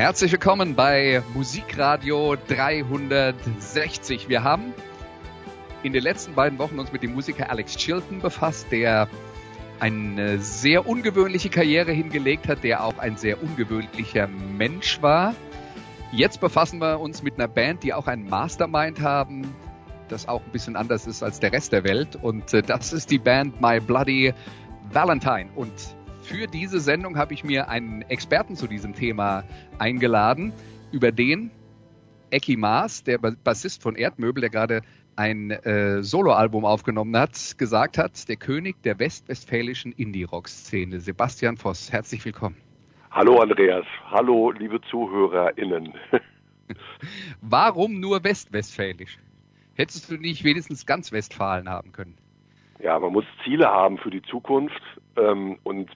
Herzlich willkommen bei Musikradio 360. Wir haben in den letzten beiden Wochen uns mit dem Musiker Alex Chilton befasst, der eine sehr ungewöhnliche Karriere hingelegt hat, der auch ein sehr ungewöhnlicher Mensch war. Jetzt befassen wir uns mit einer Band, die auch einen Mastermind haben, das auch ein bisschen anders ist als der Rest der Welt. Und äh, das ist die Band My Bloody Valentine. Und für diese Sendung habe ich mir einen Experten zu diesem Thema eingeladen, über den Eki Maas, der Bassist von Erdmöbel, der gerade ein äh, Soloalbum aufgenommen hat, gesagt hat, der König der westwestfälischen Indie-Rock-Szene. Sebastian Voss, herzlich willkommen. Hallo Andreas, hallo liebe ZuhörerInnen. Warum nur westwestfälisch? Hättest du nicht wenigstens ganz Westfalen haben können? Ja, man muss Ziele haben für die Zukunft ähm, und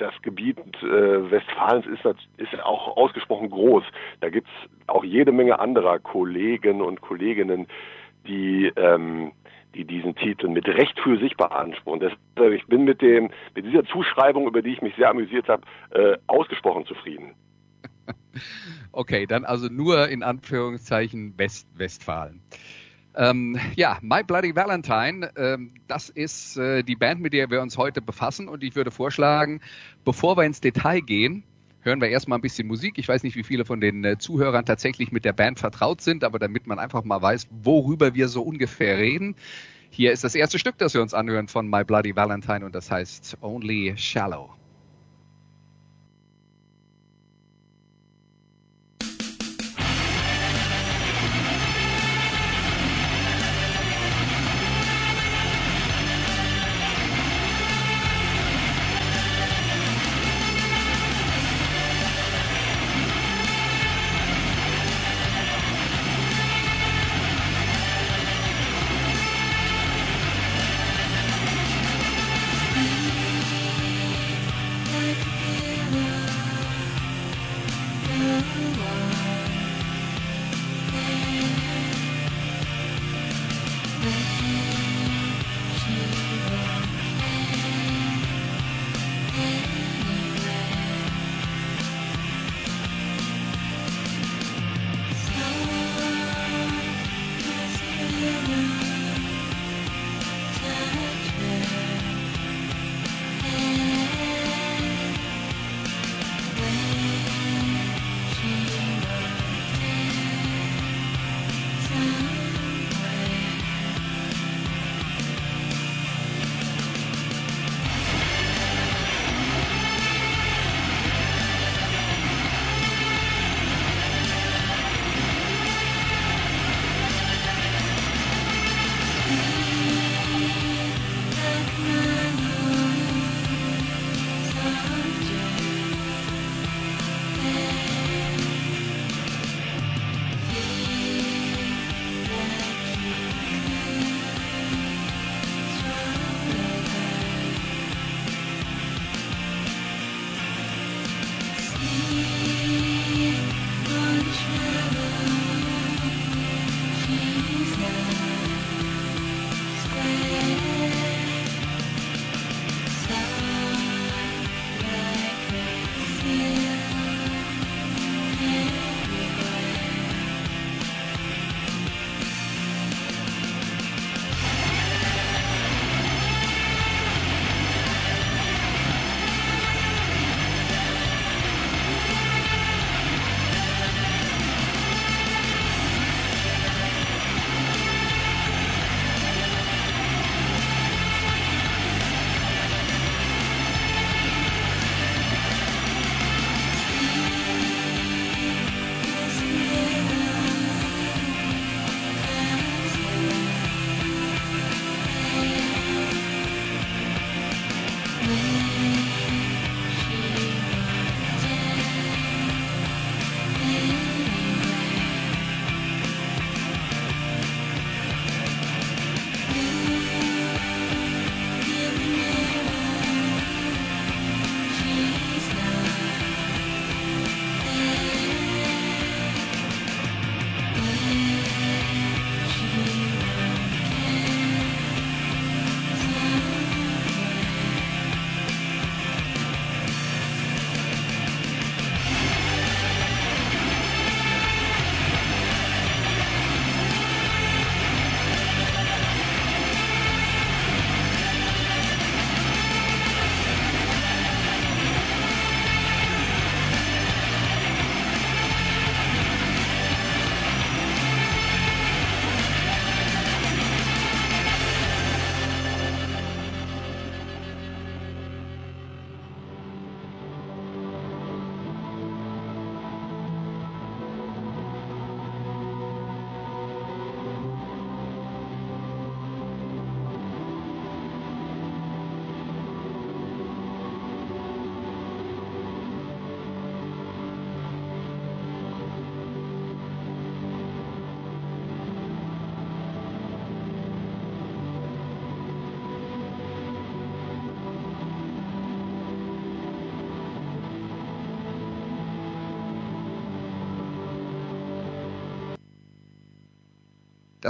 das Gebiet äh, Westfalens ist, ist auch ausgesprochen groß. Da gibt's auch jede Menge anderer Kollegen und Kolleginnen, die, ähm, die diesen Titel mit Recht für sich beanspruchen. Deshalb, ich bin mit, dem, mit dieser Zuschreibung, über die ich mich sehr amüsiert habe, äh, ausgesprochen zufrieden. Okay, dann also nur in Anführungszeichen West-Westfalen. Ähm, ja, My Bloody Valentine, ähm, das ist äh, die Band, mit der wir uns heute befassen. Und ich würde vorschlagen, bevor wir ins Detail gehen, hören wir erstmal ein bisschen Musik. Ich weiß nicht, wie viele von den äh, Zuhörern tatsächlich mit der Band vertraut sind, aber damit man einfach mal weiß, worüber wir so ungefähr reden. Hier ist das erste Stück, das wir uns anhören von My Bloody Valentine und das heißt Only Shallow.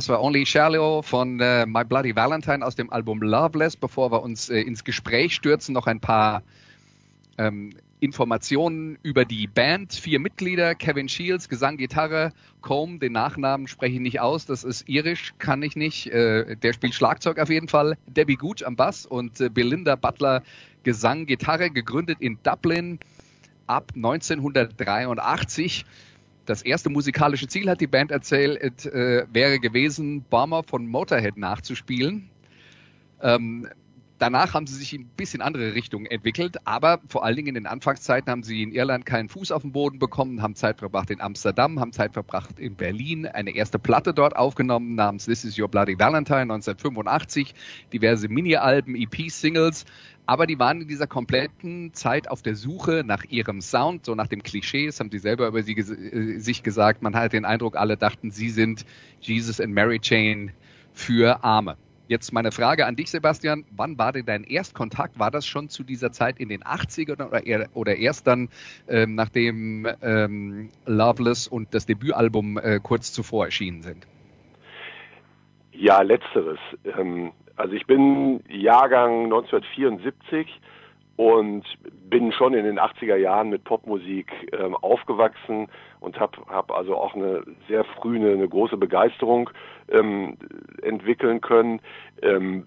Das war Only Shallow von äh, My Bloody Valentine aus dem Album Loveless. Bevor wir uns äh, ins Gespräch stürzen, noch ein paar ähm, Informationen über die Band. Vier Mitglieder, Kevin Shields, Gesang, Gitarre, Combe, den Nachnamen spreche ich nicht aus, das ist irisch, kann ich nicht. Äh, der spielt Schlagzeug auf jeden Fall. Debbie Gooch am Bass und äh, Belinda Butler, Gesang, Gitarre, gegründet in Dublin ab 1983 das erste musikalische Ziel, hat die Band erzählt, äh, wäre gewesen, Bomber von Motorhead nachzuspielen. Ähm, danach haben sie sich in ein bisschen andere Richtungen entwickelt, aber vor allen Dingen in den Anfangszeiten haben sie in Irland keinen Fuß auf den Boden bekommen, haben Zeit verbracht in Amsterdam, haben Zeit verbracht in Berlin, eine erste Platte dort aufgenommen namens This Is Your Bloody Valentine 1985, diverse Mini-Alben, EP-Singles, aber die waren in dieser kompletten Zeit auf der Suche nach ihrem Sound, so nach dem Klischee. Das haben sie selber über sie, äh, sich gesagt. Man hatte den Eindruck, alle dachten, sie sind Jesus and Mary Chain für Arme. Jetzt meine Frage an dich, Sebastian. Wann war denn dein Erstkontakt? War das schon zu dieser Zeit in den 80ern oder, eher, oder erst dann, ähm, nachdem ähm, Loveless und das Debütalbum äh, kurz zuvor erschienen sind? Ja, letzteres. Ähm, also ich bin Jahrgang 1974 und bin schon in den 80er Jahren mit Popmusik ähm, aufgewachsen und habe hab also auch eine sehr früh eine, eine große Begeisterung ähm, entwickeln können. Ähm,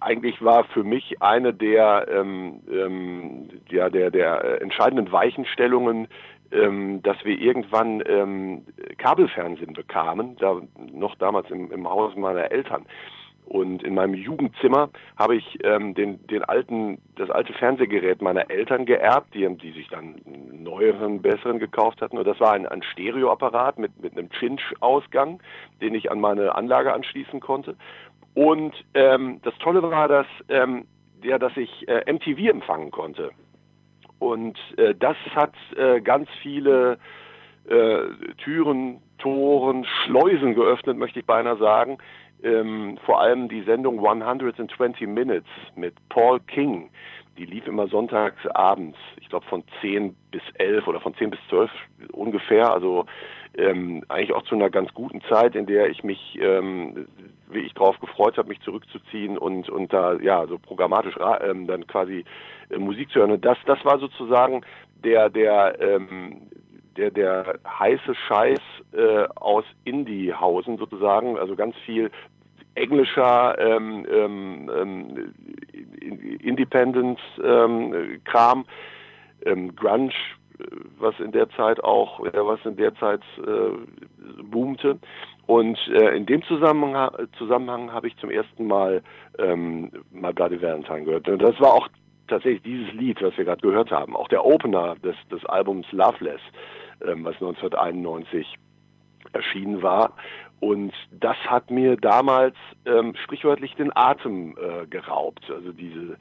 eigentlich war für mich eine der, ähm, ähm, ja, der, der entscheidenden Weichenstellungen, ähm, dass wir irgendwann ähm, Kabelfernsehen bekamen, da noch damals im, im Haus meiner Eltern. Und in meinem Jugendzimmer habe ich ähm, den, den alten, das alte Fernsehgerät meiner Eltern geerbt, die, die sich dann einen neueren, besseren gekauft hatten. Und das war ein, ein Stereoapparat mit, mit einem Chinch-Ausgang, den ich an meine Anlage anschließen konnte. Und ähm, das Tolle war, dass, ähm, ja, dass ich äh, MTV empfangen konnte. Und äh, das hat äh, ganz viele äh, Türen, Toren, Schleusen geöffnet, möchte ich beinahe sagen, ähm, vor allem die Sendung 120 Minutes mit Paul King. Die lief immer sonntags abends, ich glaube von 10 bis 11 oder von 10 bis 12 ungefähr. Also ähm, eigentlich auch zu einer ganz guten Zeit, in der ich mich, ähm, wie ich darauf gefreut habe, mich zurückzuziehen und und da ja so programmatisch ähm, dann quasi äh, Musik zu hören. Und das das war sozusagen der der ähm, der der heiße Scheiß äh, aus Indiehausen sozusagen, also ganz viel englischer ähm, ähm, ähm Independence-Kram, ähm, Grunge, was in der Zeit auch, äh, was in der Zeit äh, boomte. Und äh, in dem Zusammenhang, Zusammenhang habe ich zum ersten Mal ähm, My Bloody Valentine gehört. Und das war auch tatsächlich dieses Lied, was wir gerade gehört haben, auch der Opener des, des Albums Loveless, ähm, was 1991 erschienen war. Und das hat mir damals ähm, sprichwörtlich den Atem äh, geraubt. Also diese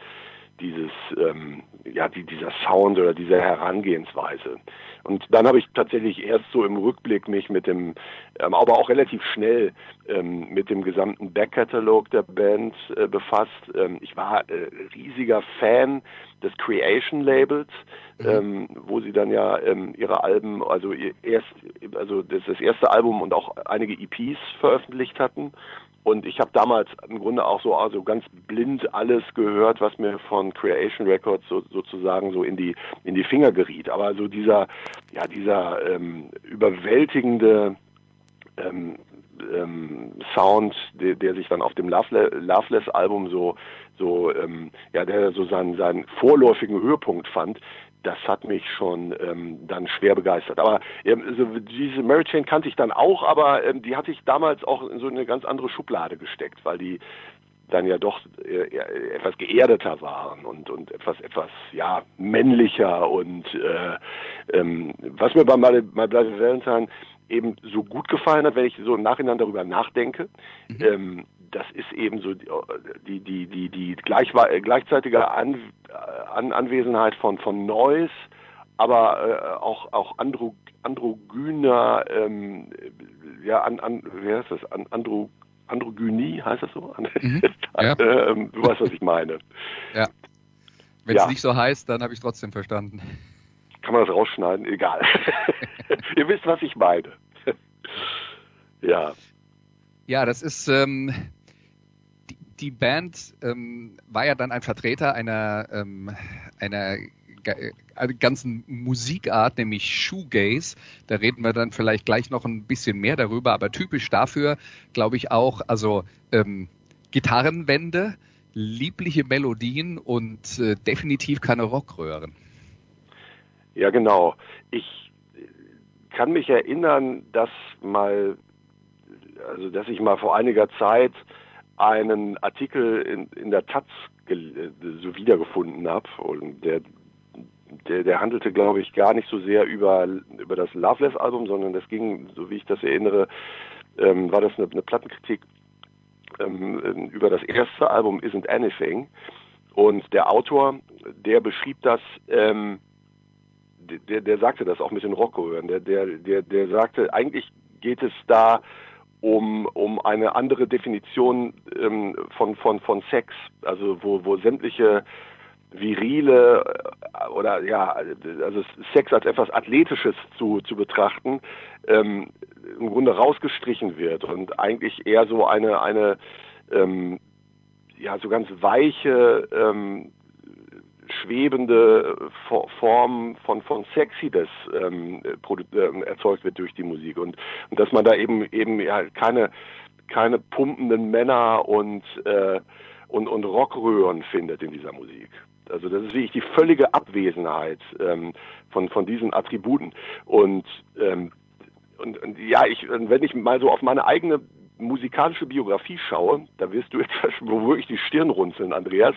dieses ähm, ja die, dieser Sound oder diese Herangehensweise. Und dann habe ich tatsächlich erst so im Rückblick mich mit dem ähm, aber auch relativ schnell ähm, mit dem gesamten Backkatalog der Band äh, befasst. Ähm, ich war äh, riesiger Fan des Creation Labels mhm. ähm, wo sie dann ja ähm, ihre Alben also erst also das, das erste Album und auch einige EPs veröffentlicht hatten und ich habe damals im Grunde auch so also ganz blind alles gehört, was mir von Creation Records so, sozusagen so in die in die Finger geriet. Aber so dieser ja dieser ähm, überwältigende ähm, ähm, Sound, der, der sich dann auf dem Loveless, Loveless Album so so ähm, ja der so seinen seinen vorläufigen Höhepunkt fand, das hat mich schon ähm, dann schwer begeistert. Aber ähm, also diese Mary Chain kannte ich dann auch, aber ähm, die hatte ich damals auch in so eine ganz andere Schublade gesteckt, weil die dann ja doch äh, etwas geerdeter waren und und etwas etwas ja männlicher und äh, ähm, was mir bei My, My Bloody Valentine eben so gut gefallen hat, wenn ich so im Nachhinein darüber nachdenke, mhm. ähm, das ist eben so die, die, die, die gleich, gleichzeitige An, An, Anwesenheit von, von Noise, aber äh, auch, auch andro, androgyner, ähm, ja, an, an, wie heißt das, an, andro, Androgynie, heißt das so? Mhm, ja. ähm, du weißt, was ich meine. Ja. Wenn es ja. nicht so heißt, dann habe ich trotzdem verstanden. Kann man das rausschneiden? Egal. Ihr wisst, was ich meine. ja. Ja, das ist ähm, die, Band ähm, war ja dann ein Vertreter einer ähm, einer äh, ganzen Musikart, nämlich Shoegaze. Da reden wir dann vielleicht gleich noch ein bisschen mehr darüber, aber typisch dafür, glaube ich auch, also ähm, Gitarrenwände, liebliche Melodien und äh, definitiv keine Rockröhren. Ja, genau. Ich kann mich erinnern, dass mal, also dass ich mal vor einiger Zeit einen Artikel in, in der Taz so wiedergefunden habe und der der, der handelte, glaube ich, gar nicht so sehr über, über das Loveless-Album, sondern das ging, so wie ich das erinnere, ähm, war das eine, eine Plattenkritik ähm, über das erste Album Isn't Anything. Und der Autor, der beschrieb das, ähm, der, der sagte das auch mit den Rockgehören, der, der, der, der sagte, eigentlich geht es da um, um eine andere Definition ähm, von, von, von Sex, also wo, wo sämtliche virile äh, oder ja, also Sex als etwas Athletisches zu, zu betrachten, ähm, im Grunde rausgestrichen wird und eigentlich eher so eine, eine ähm, ja, so ganz weiche, ähm, schwebende Form von, von Sexiness ähm, ähm, erzeugt wird durch die Musik und, und dass man da eben eben ja keine keine pumpenden Männer und äh, und, und Rockröhren findet in dieser Musik. Also das ist wirklich die völlige Abwesenheit ähm, von, von diesen Attributen. Und, ähm, und, und ja, ich, wenn ich mal so auf meine eigene musikalische Biografie schaue, da wirst du jetzt wirklich die Stirn runzeln, Andreas.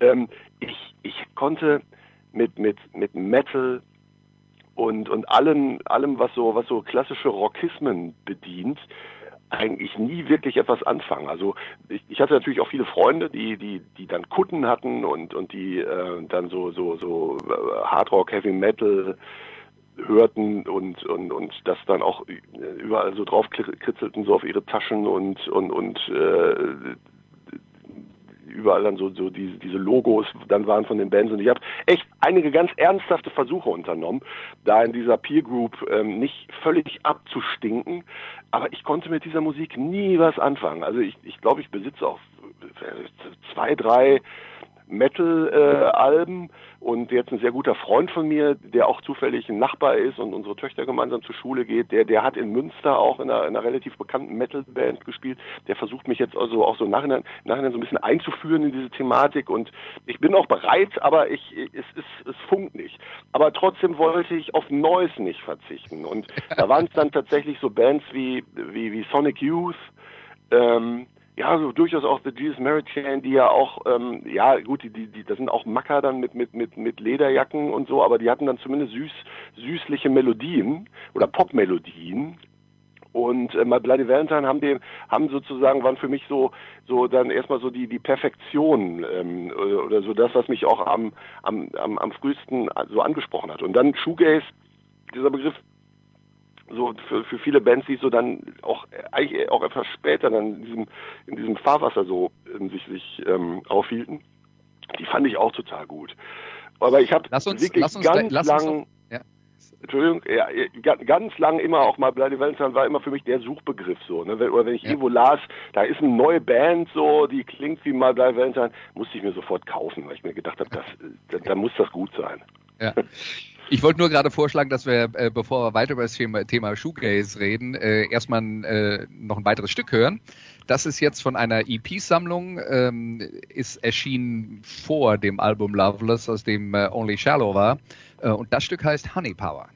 Ähm, ich, ich konnte mit, mit, mit Metal und, und allem, allem, was so, was so klassische Rockismen bedient, eigentlich nie wirklich etwas anfangen. Also ich, ich hatte natürlich auch viele Freunde, die die die dann Kutten hatten und und die äh, dann so so so äh, Hardrock, Heavy Metal hörten und und und das dann auch überall so drauf kritzelten so auf ihre Taschen und und und äh, überall dann so, so diese, diese Logos dann waren von den Bands und ich habe echt einige ganz ernsthafte Versuche unternommen, da in dieser Peer Group ähm, nicht völlig abzustinken, aber ich konnte mit dieser Musik nie was anfangen. Also ich, ich glaube, ich besitze auch zwei, drei Metal-Alben und jetzt ein sehr guter Freund von mir, der auch zufällig ein Nachbar ist und unsere Töchter gemeinsam zur Schule geht, der, der hat in Münster auch in einer, in einer relativ bekannten Metal-Band gespielt. Der versucht mich jetzt also auch so nachhinein, nachhinein so ein bisschen einzuführen in diese Thematik und ich bin auch bereit, aber ich, es, es, es funkt nicht. Aber trotzdem wollte ich auf Neues nicht verzichten und da waren es dann tatsächlich so Bands wie, wie, wie Sonic Youth, ähm, ja, so durchaus auch The Jesus Mary Chain, die ja auch, ähm, ja gut, die, die, die, das sind auch Macker dann mit, mit, mit, mit Lederjacken und so, aber die hatten dann zumindest süß, süßliche Melodien oder Popmelodien. Und äh, My Bloody Valentine haben den, haben sozusagen, waren für mich so, so dann erstmal so die, die Perfektion ähm, oder, oder so das, was mich auch am, am, am, am frühesten so angesprochen hat. Und dann Shoegaze, dieser Begriff so für, für viele Bands, die so dann auch eigentlich auch etwas später dann in diesem, in diesem Fahrwasser so in sich, sich ähm, aufhielten, die fand ich auch total gut. Aber ich habe wirklich lass uns, ganz lass lang, uns ja. Entschuldigung, ja, ganz lang immer auch mal Bloody Valentine war immer für mich der Suchbegriff so. Ne? Oder wenn ich ja. irgendwo las, da ist eine neue Band so, die klingt wie mal Bloody Valentine, musste ich mir sofort kaufen, weil ich mir gedacht habe, das, da, da muss das gut sein. Ja. Ich wollte nur gerade vorschlagen, dass wir, äh, bevor wir weiter über das Thema, Thema Shoegaze reden, äh, erstmal äh, noch ein weiteres Stück hören. Das ist jetzt von einer EP-Sammlung, ähm, ist erschienen vor dem Album Loveless, aus dem äh, Only Shallow war. Äh, und das Stück heißt Honey Power.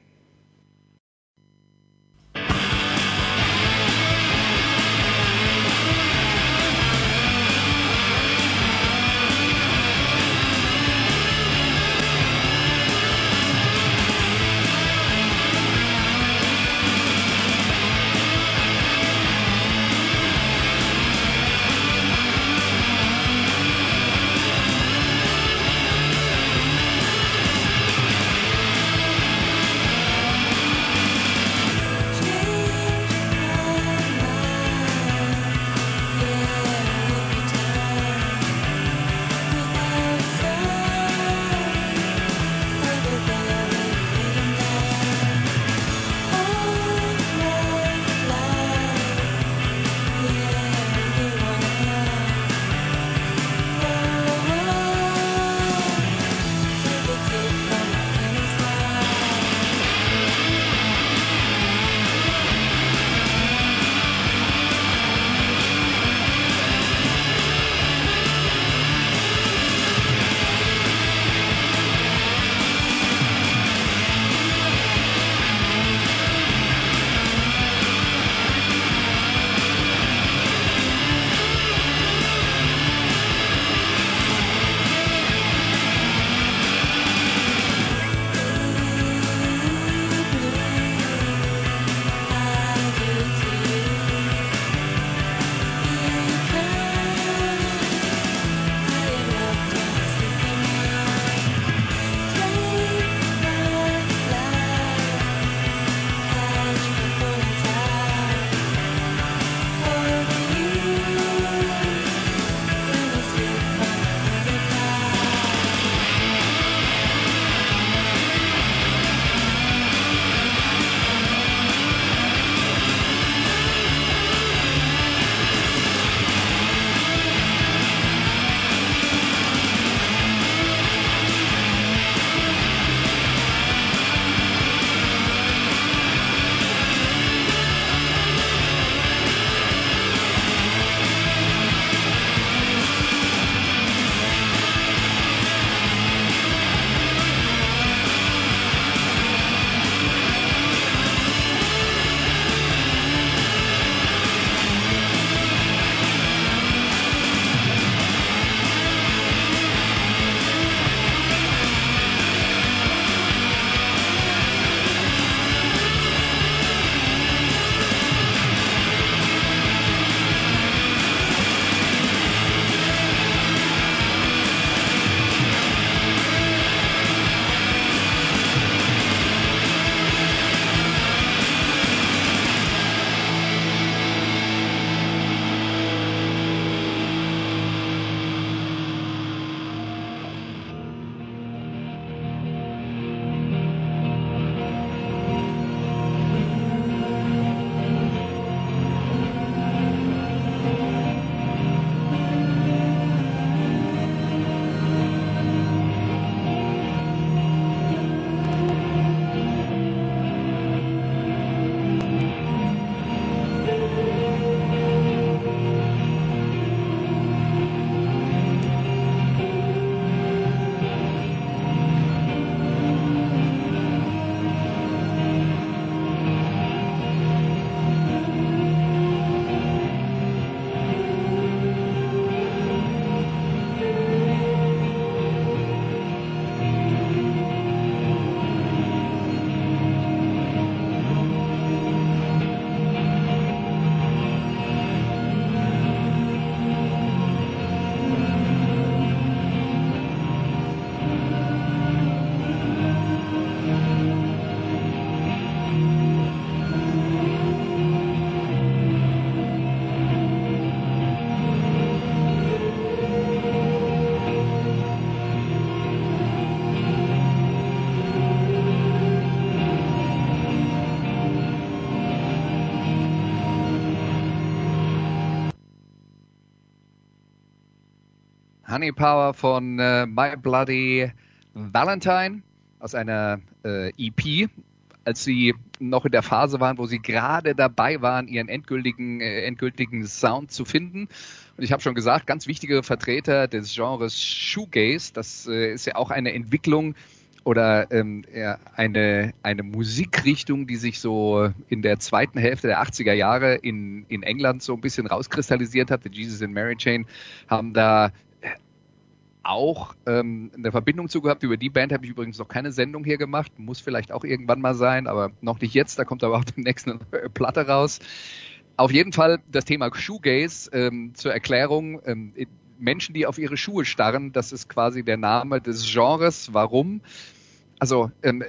Honey Power von äh, My Bloody Valentine aus einer äh, EP, als sie noch in der Phase waren, wo sie gerade dabei waren, ihren endgültigen, äh, endgültigen Sound zu finden. Und ich habe schon gesagt, ganz wichtige Vertreter des Genres Shoegaze, das äh, ist ja auch eine Entwicklung oder ähm, eine, eine Musikrichtung, die sich so in der zweiten Hälfte der 80er Jahre in, in England so ein bisschen rauskristallisiert hat. The Jesus and Mary Chain haben da auch ähm, eine Verbindung zu gehabt. Über die Band habe ich übrigens noch keine Sendung hier gemacht. Muss vielleicht auch irgendwann mal sein, aber noch nicht jetzt. Da kommt aber auch demnächst eine Platte raus. Auf jeden Fall das Thema Shoegaze ähm, zur Erklärung. Ähm, Menschen, die auf ihre Schuhe starren, das ist quasi der Name des Genres. Warum? Also ähm,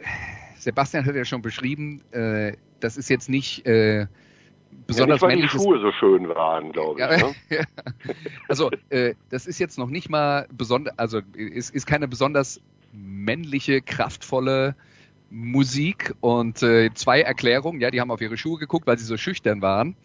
Sebastian hat ja schon beschrieben, äh, das ist jetzt nicht äh, besonders ja, nicht, weil die Schuhe so schön waren, glaube ich. Ja, ne? also äh, das ist jetzt noch nicht mal besonders, also es ist keine besonders männliche, kraftvolle Musik und äh, zwei Erklärungen. Ja, die haben auf ihre Schuhe geguckt, weil sie so schüchtern waren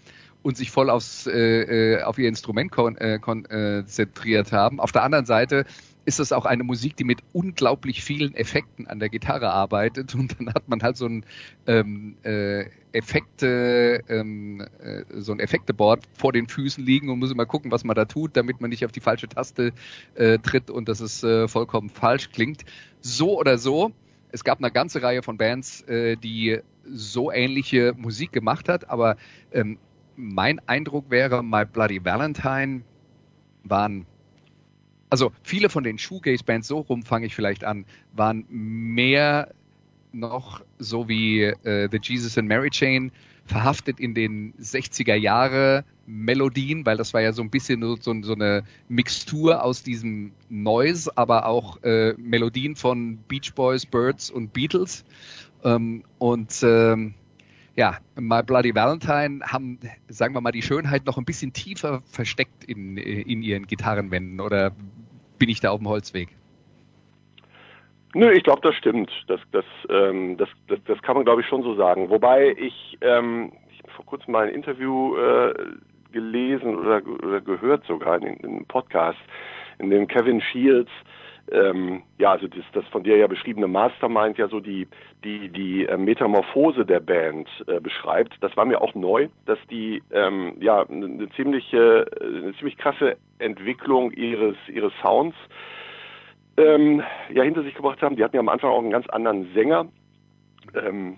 und sich voll aufs, äh, äh auf ihr Instrument kon äh, konzentriert haben. Auf der anderen Seite ist es auch eine Musik, die mit unglaublich vielen Effekten an der Gitarre arbeitet. Und dann hat man halt so ein ähm, äh, Effekte, ähm, äh, so ein Effekteboard vor den Füßen liegen und muss immer gucken, was man da tut, damit man nicht auf die falsche Taste äh, tritt. Und dass es äh, vollkommen falsch klingt. So oder so, es gab eine ganze Reihe von Bands, äh, die so ähnliche Musik gemacht hat, aber ähm, mein Eindruck wäre, My Bloody Valentine waren also viele von den Shoegaze-Bands, so rum fange ich vielleicht an, waren mehr noch so wie äh, The Jesus and Mary Chain verhaftet in den 60er Jahre Melodien, weil das war ja so ein bisschen so, so eine Mixtur aus diesem Noise, aber auch äh, Melodien von Beach Boys, Birds und Beatles. Ähm, und ähm, ja, My Bloody Valentine haben, sagen wir mal, die Schönheit noch ein bisschen tiefer versteckt in, in ihren Gitarrenwänden oder bin ich da auf dem Holzweg? Nö, ich glaube, das stimmt. Das, das, ähm, das, das, das kann man, glaube ich, schon so sagen. Wobei ich, ähm, ich vor kurzem mal ein Interview äh, gelesen oder, oder gehört sogar in, in einem Podcast, in dem Kevin Shields ähm, ja, also das, das von dir ja beschriebene Mastermind ja so die die die äh, Metamorphose der Band äh, beschreibt. Das war mir auch neu, dass die ähm, ja eine ziemliche eine ziemlich krasse Entwicklung ihres ihres Sounds ähm, ja hinter sich gebracht haben. Die hatten ja am Anfang auch einen ganz anderen Sänger. Ähm,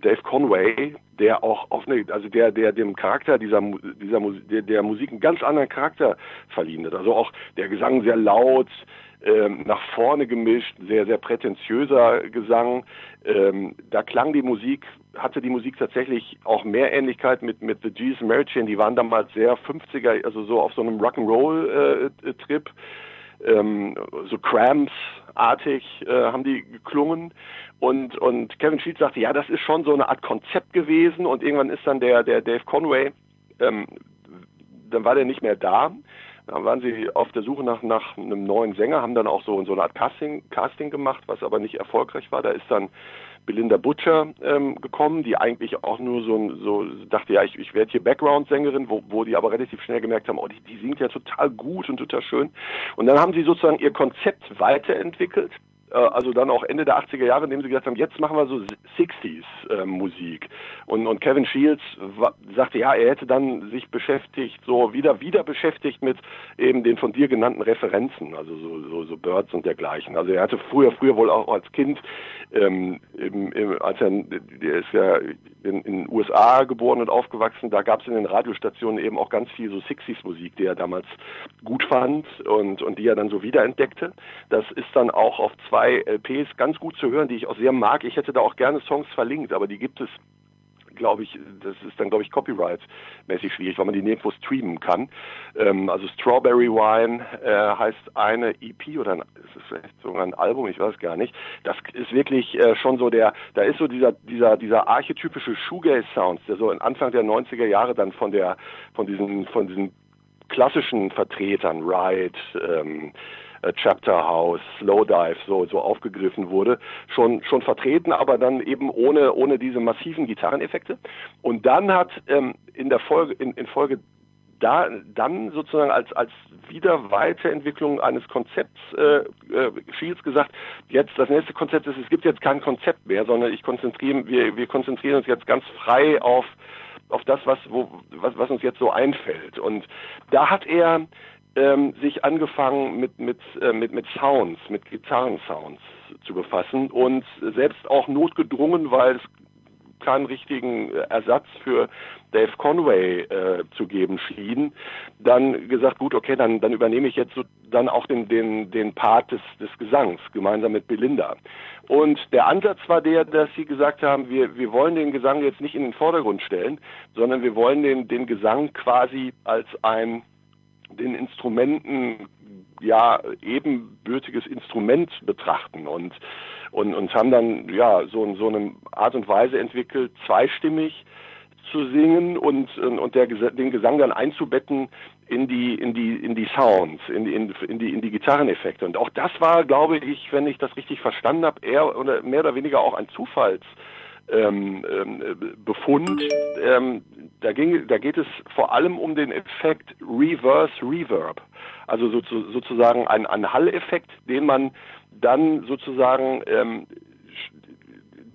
Dave Conway, der auch auf eine, also der, der dem Charakter dieser, dieser der, der Musik einen ganz anderen Charakter verliehen hat. Also auch der Gesang sehr laut, ähm, nach vorne gemischt, sehr, sehr prätentiöser Gesang. Ähm, da klang die Musik, hatte die Musik tatsächlich auch mehr Ähnlichkeit mit, mit The Jesus Mary Chain. Die waren damals sehr 50er, also so auf so einem Rock'n'Roll-Trip. Äh, ähm, so Cramps-artig äh, haben die geklungen. Und, und Kevin Shields sagte, ja, das ist schon so eine Art Konzept gewesen. Und irgendwann ist dann der, der Dave Conway, ähm, dann war der nicht mehr da. Dann waren sie auf der Suche nach, nach einem neuen Sänger, haben dann auch so, so eine Art Casting, Casting gemacht, was aber nicht erfolgreich war. Da ist dann Belinda Butcher ähm, gekommen, die eigentlich auch nur so, so dachte, ja, ich, ich werde hier Background-Sängerin, wo, wo die aber relativ schnell gemerkt haben, oh, die, die singt ja total gut und total schön. Und dann haben sie sozusagen ihr Konzept weiterentwickelt also dann auch Ende der 80er Jahre, indem sie gesagt haben, jetzt machen wir so 60s äh, Musik. Und, und Kevin Shields sagte, ja, er hätte dann sich beschäftigt, so wieder, wieder beschäftigt mit eben den von dir genannten Referenzen, also so, so, so Birds und dergleichen. Also er hatte früher, früher wohl auch als Kind, ähm, im, im, als er, der ist ja in, in den USA geboren und aufgewachsen, da gab es in den Radiostationen eben auch ganz viel so 60s Musik, die er damals gut fand und, und die er dann so wiederentdeckte. Das ist dann auch auf zwei zwei LPs ganz gut zu hören, die ich auch sehr mag. Ich hätte da auch gerne Songs verlinkt, aber die gibt es glaube ich, das ist dann, glaube ich, copyright-mäßig schwierig, weil man die nirgendwo streamen kann. Ähm, also Strawberry Wine äh, heißt eine EP oder ein, ist es vielleicht sogar ein Album, ich weiß gar nicht. Das ist wirklich äh, schon so der, da ist so dieser, dieser, dieser archetypische Shoegaze-Sound, der so Anfang der 90er Jahre dann von der, von diesen, von diesen klassischen Vertretern, Ride, ähm, äh, Chapter House, Slowdive so so aufgegriffen wurde, schon schon vertreten, aber dann eben ohne ohne diese massiven Gitarreneffekte. Und dann hat ähm, in der Folge in, in Folge da dann sozusagen als als wieder Weiterentwicklung eines Konzepts äh, äh, Shields gesagt, jetzt das nächste Konzept ist, es gibt jetzt kein Konzept mehr, sondern ich konzentriere, wir, wir konzentrieren uns jetzt ganz frei auf auf das, was, wo, was, was uns jetzt so einfällt. Und da hat er ähm, sich angefangen mit, mit, äh, mit, mit Sounds, mit Gitarrensounds zu befassen und selbst auch notgedrungen, weil es keinen richtigen Ersatz für Dave Conway äh, zu geben schien, dann gesagt, gut, okay, dann, dann übernehme ich jetzt so, dann auch den, den, den Part des, des Gesangs gemeinsam mit Belinda. Und der Ansatz war der, dass sie gesagt haben, wir, wir wollen den Gesang jetzt nicht in den Vordergrund stellen, sondern wir wollen den, den Gesang quasi als ein den Instrumenten ja ebenbürtiges Instrument betrachten und und, und haben dann ja so, so eine Art und Weise entwickelt, zweistimmig zu singen und, und der, den Gesang dann einzubetten in die, in die, in die Sounds, in die, in, die, in die Gitarreneffekte. Und auch das war, glaube ich, wenn ich das richtig verstanden habe, eher oder mehr oder weniger auch ein Zufalls, ähm, ähm, Befund. Ähm, da, ging, da geht es vor allem um den Effekt Reverse Reverb, also so, sozusagen ein, ein Hall-Effekt, den man dann sozusagen ähm,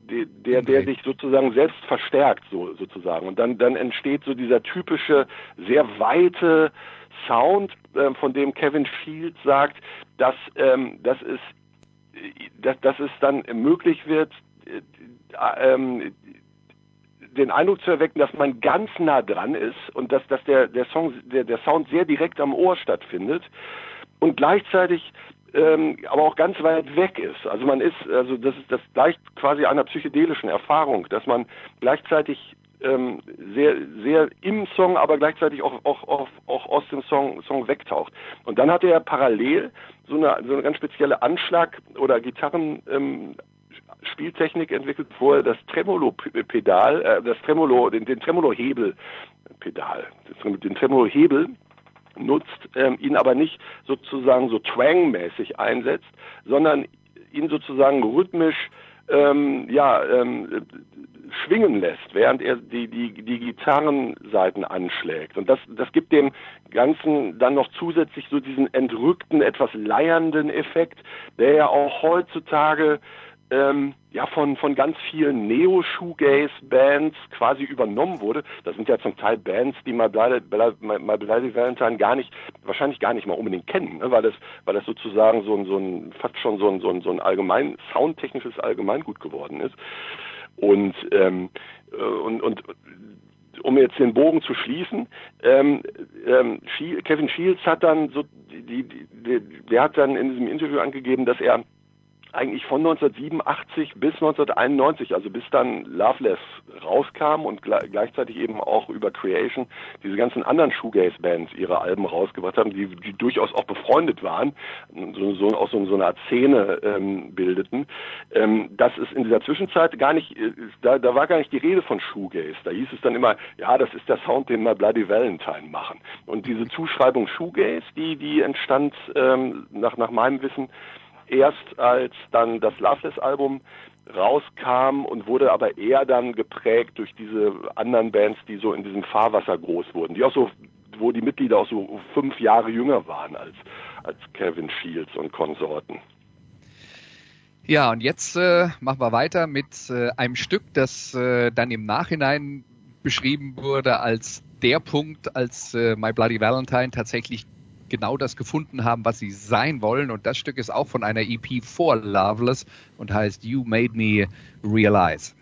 der, der sich sozusagen selbst verstärkt, so sozusagen. Und dann, dann entsteht so dieser typische, sehr weite Sound, äh, von dem Kevin Fields sagt, dass, ähm, dass, es, dass, dass es dann möglich wird, äh, ähm, den Eindruck zu erwecken, dass man ganz nah dran ist und dass, dass der, der, Song, der, der Sound sehr direkt am Ohr stattfindet und gleichzeitig ähm, aber auch ganz weit weg ist. Also man ist, also das ist das gleicht quasi einer psychedelischen Erfahrung, dass man gleichzeitig ähm, sehr, sehr im Song, aber gleichzeitig auch, auch, auch, auch aus dem Song, Song wegtaucht. Und dann hat er parallel so eine, so eine ganz spezielle Anschlag- oder Gitarren, ähm, Spieltechnik entwickelt, wo er das Tremolo-Pedal, äh, das Tremolo, den, den Tremolo-Hebel, Pedal, den Tremolo-Hebel nutzt, ähm, ihn aber nicht sozusagen so twang-mäßig einsetzt, sondern ihn sozusagen rhythmisch ähm, ja, ähm, schwingen lässt, während er die, die, die Gitarrenseiten anschlägt. Und das, das gibt dem Ganzen dann noch zusätzlich so diesen entrückten, etwas leiernden Effekt, der ja auch heutzutage ähm, ja von von ganz vielen Neo-Shoegaze-Bands quasi übernommen wurde. Das sind ja zum Teil Bands, die My Bloody, My Bloody Valentine gar nicht, wahrscheinlich gar nicht mal unbedingt kennen, ne? weil das weil das sozusagen so ein so ein fast schon so ein so ein, so ein allgemein soundtechnisches Allgemeingut geworden ist. Und ähm, äh, und und um jetzt den Bogen zu schließen, ähm, ähm, Kevin Shields hat dann so, die, die, die, der hat dann in diesem Interview angegeben, dass er eigentlich von 1987 bis 1991, also bis dann Loveless rauskam und gleichzeitig eben auch über Creation diese ganzen anderen Shoegaze-Bands ihre Alben rausgebracht haben, die, die durchaus auch befreundet waren, so, so, auch so, so eine Art Szene ähm, bildeten. Ähm, das ist in dieser Zwischenzeit gar nicht, äh, da, da war gar nicht die Rede von Shoegaze. Da hieß es dann immer, ja, das ist der Sound, den wir Bloody Valentine machen. Und diese Zuschreibung Shoegaze, die, die entstand ähm, nach, nach meinem Wissen erst als dann das Loveless-Album rauskam und wurde aber eher dann geprägt durch diese anderen Bands, die so in diesem Fahrwasser groß wurden, die auch so, wo die Mitglieder auch so fünf Jahre jünger waren als, als Kevin Shields und Konsorten. Ja, und jetzt äh, machen wir weiter mit äh, einem Stück, das äh, dann im Nachhinein beschrieben wurde als der Punkt, als äh, My Bloody Valentine tatsächlich genau das gefunden haben, was sie sein wollen. Und das Stück ist auch von einer EP vor Loveless und heißt You Made Me Realize.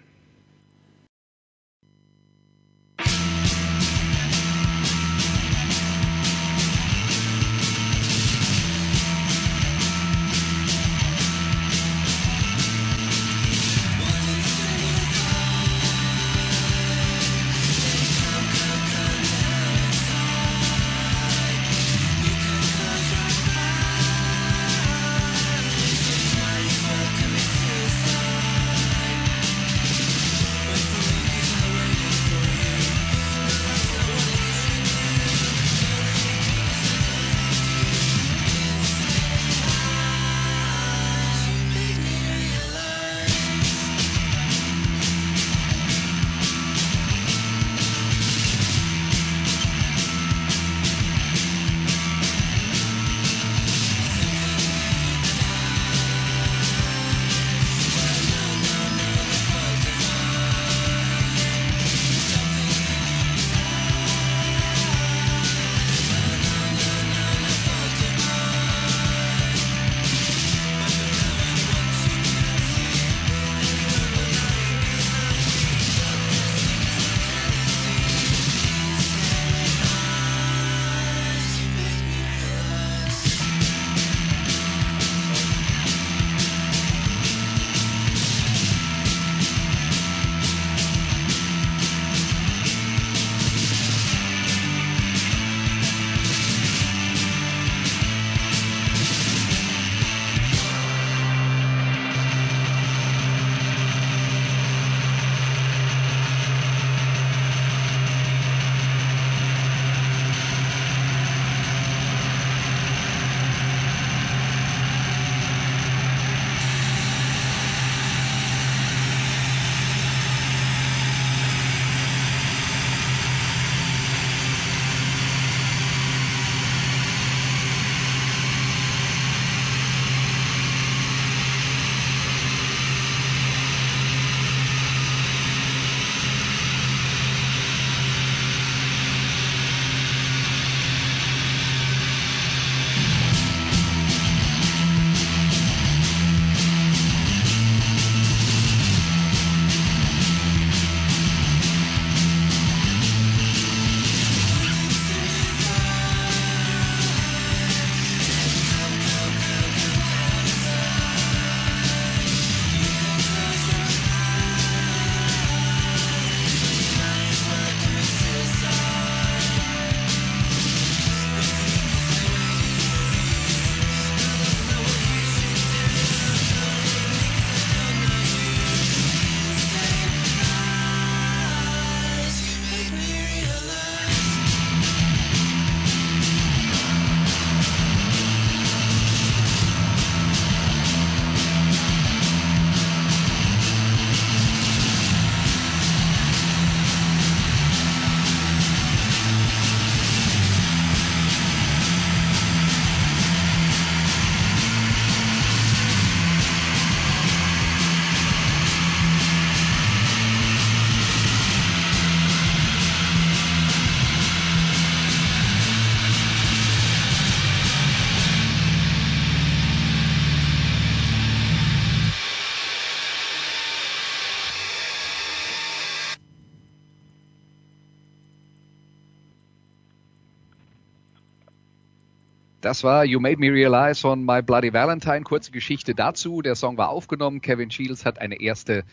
Das war You Made Me Realize von My Bloody Valentine. Kurze Geschichte dazu. Der Song war aufgenommen. Kevin Shields hat eine erste,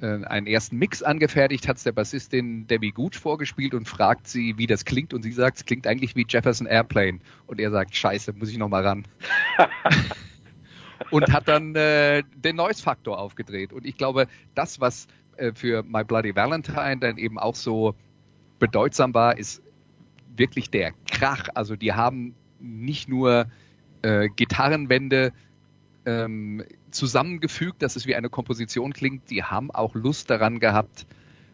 äh, einen ersten Mix angefertigt, hat es der Bassistin Debbie Gooch vorgespielt und fragt sie, wie das klingt. Und sie sagt, es klingt eigentlich wie Jefferson Airplane. Und er sagt, scheiße, muss ich nochmal ran. und hat dann äh, den Noise-Faktor aufgedreht. Und ich glaube, das, was äh, für My Bloody Valentine dann eben auch so bedeutsam war, ist wirklich der Krach. Also die haben nicht nur äh, Gitarrenwände ähm, zusammengefügt, dass es wie eine Komposition klingt, die haben auch Lust daran gehabt,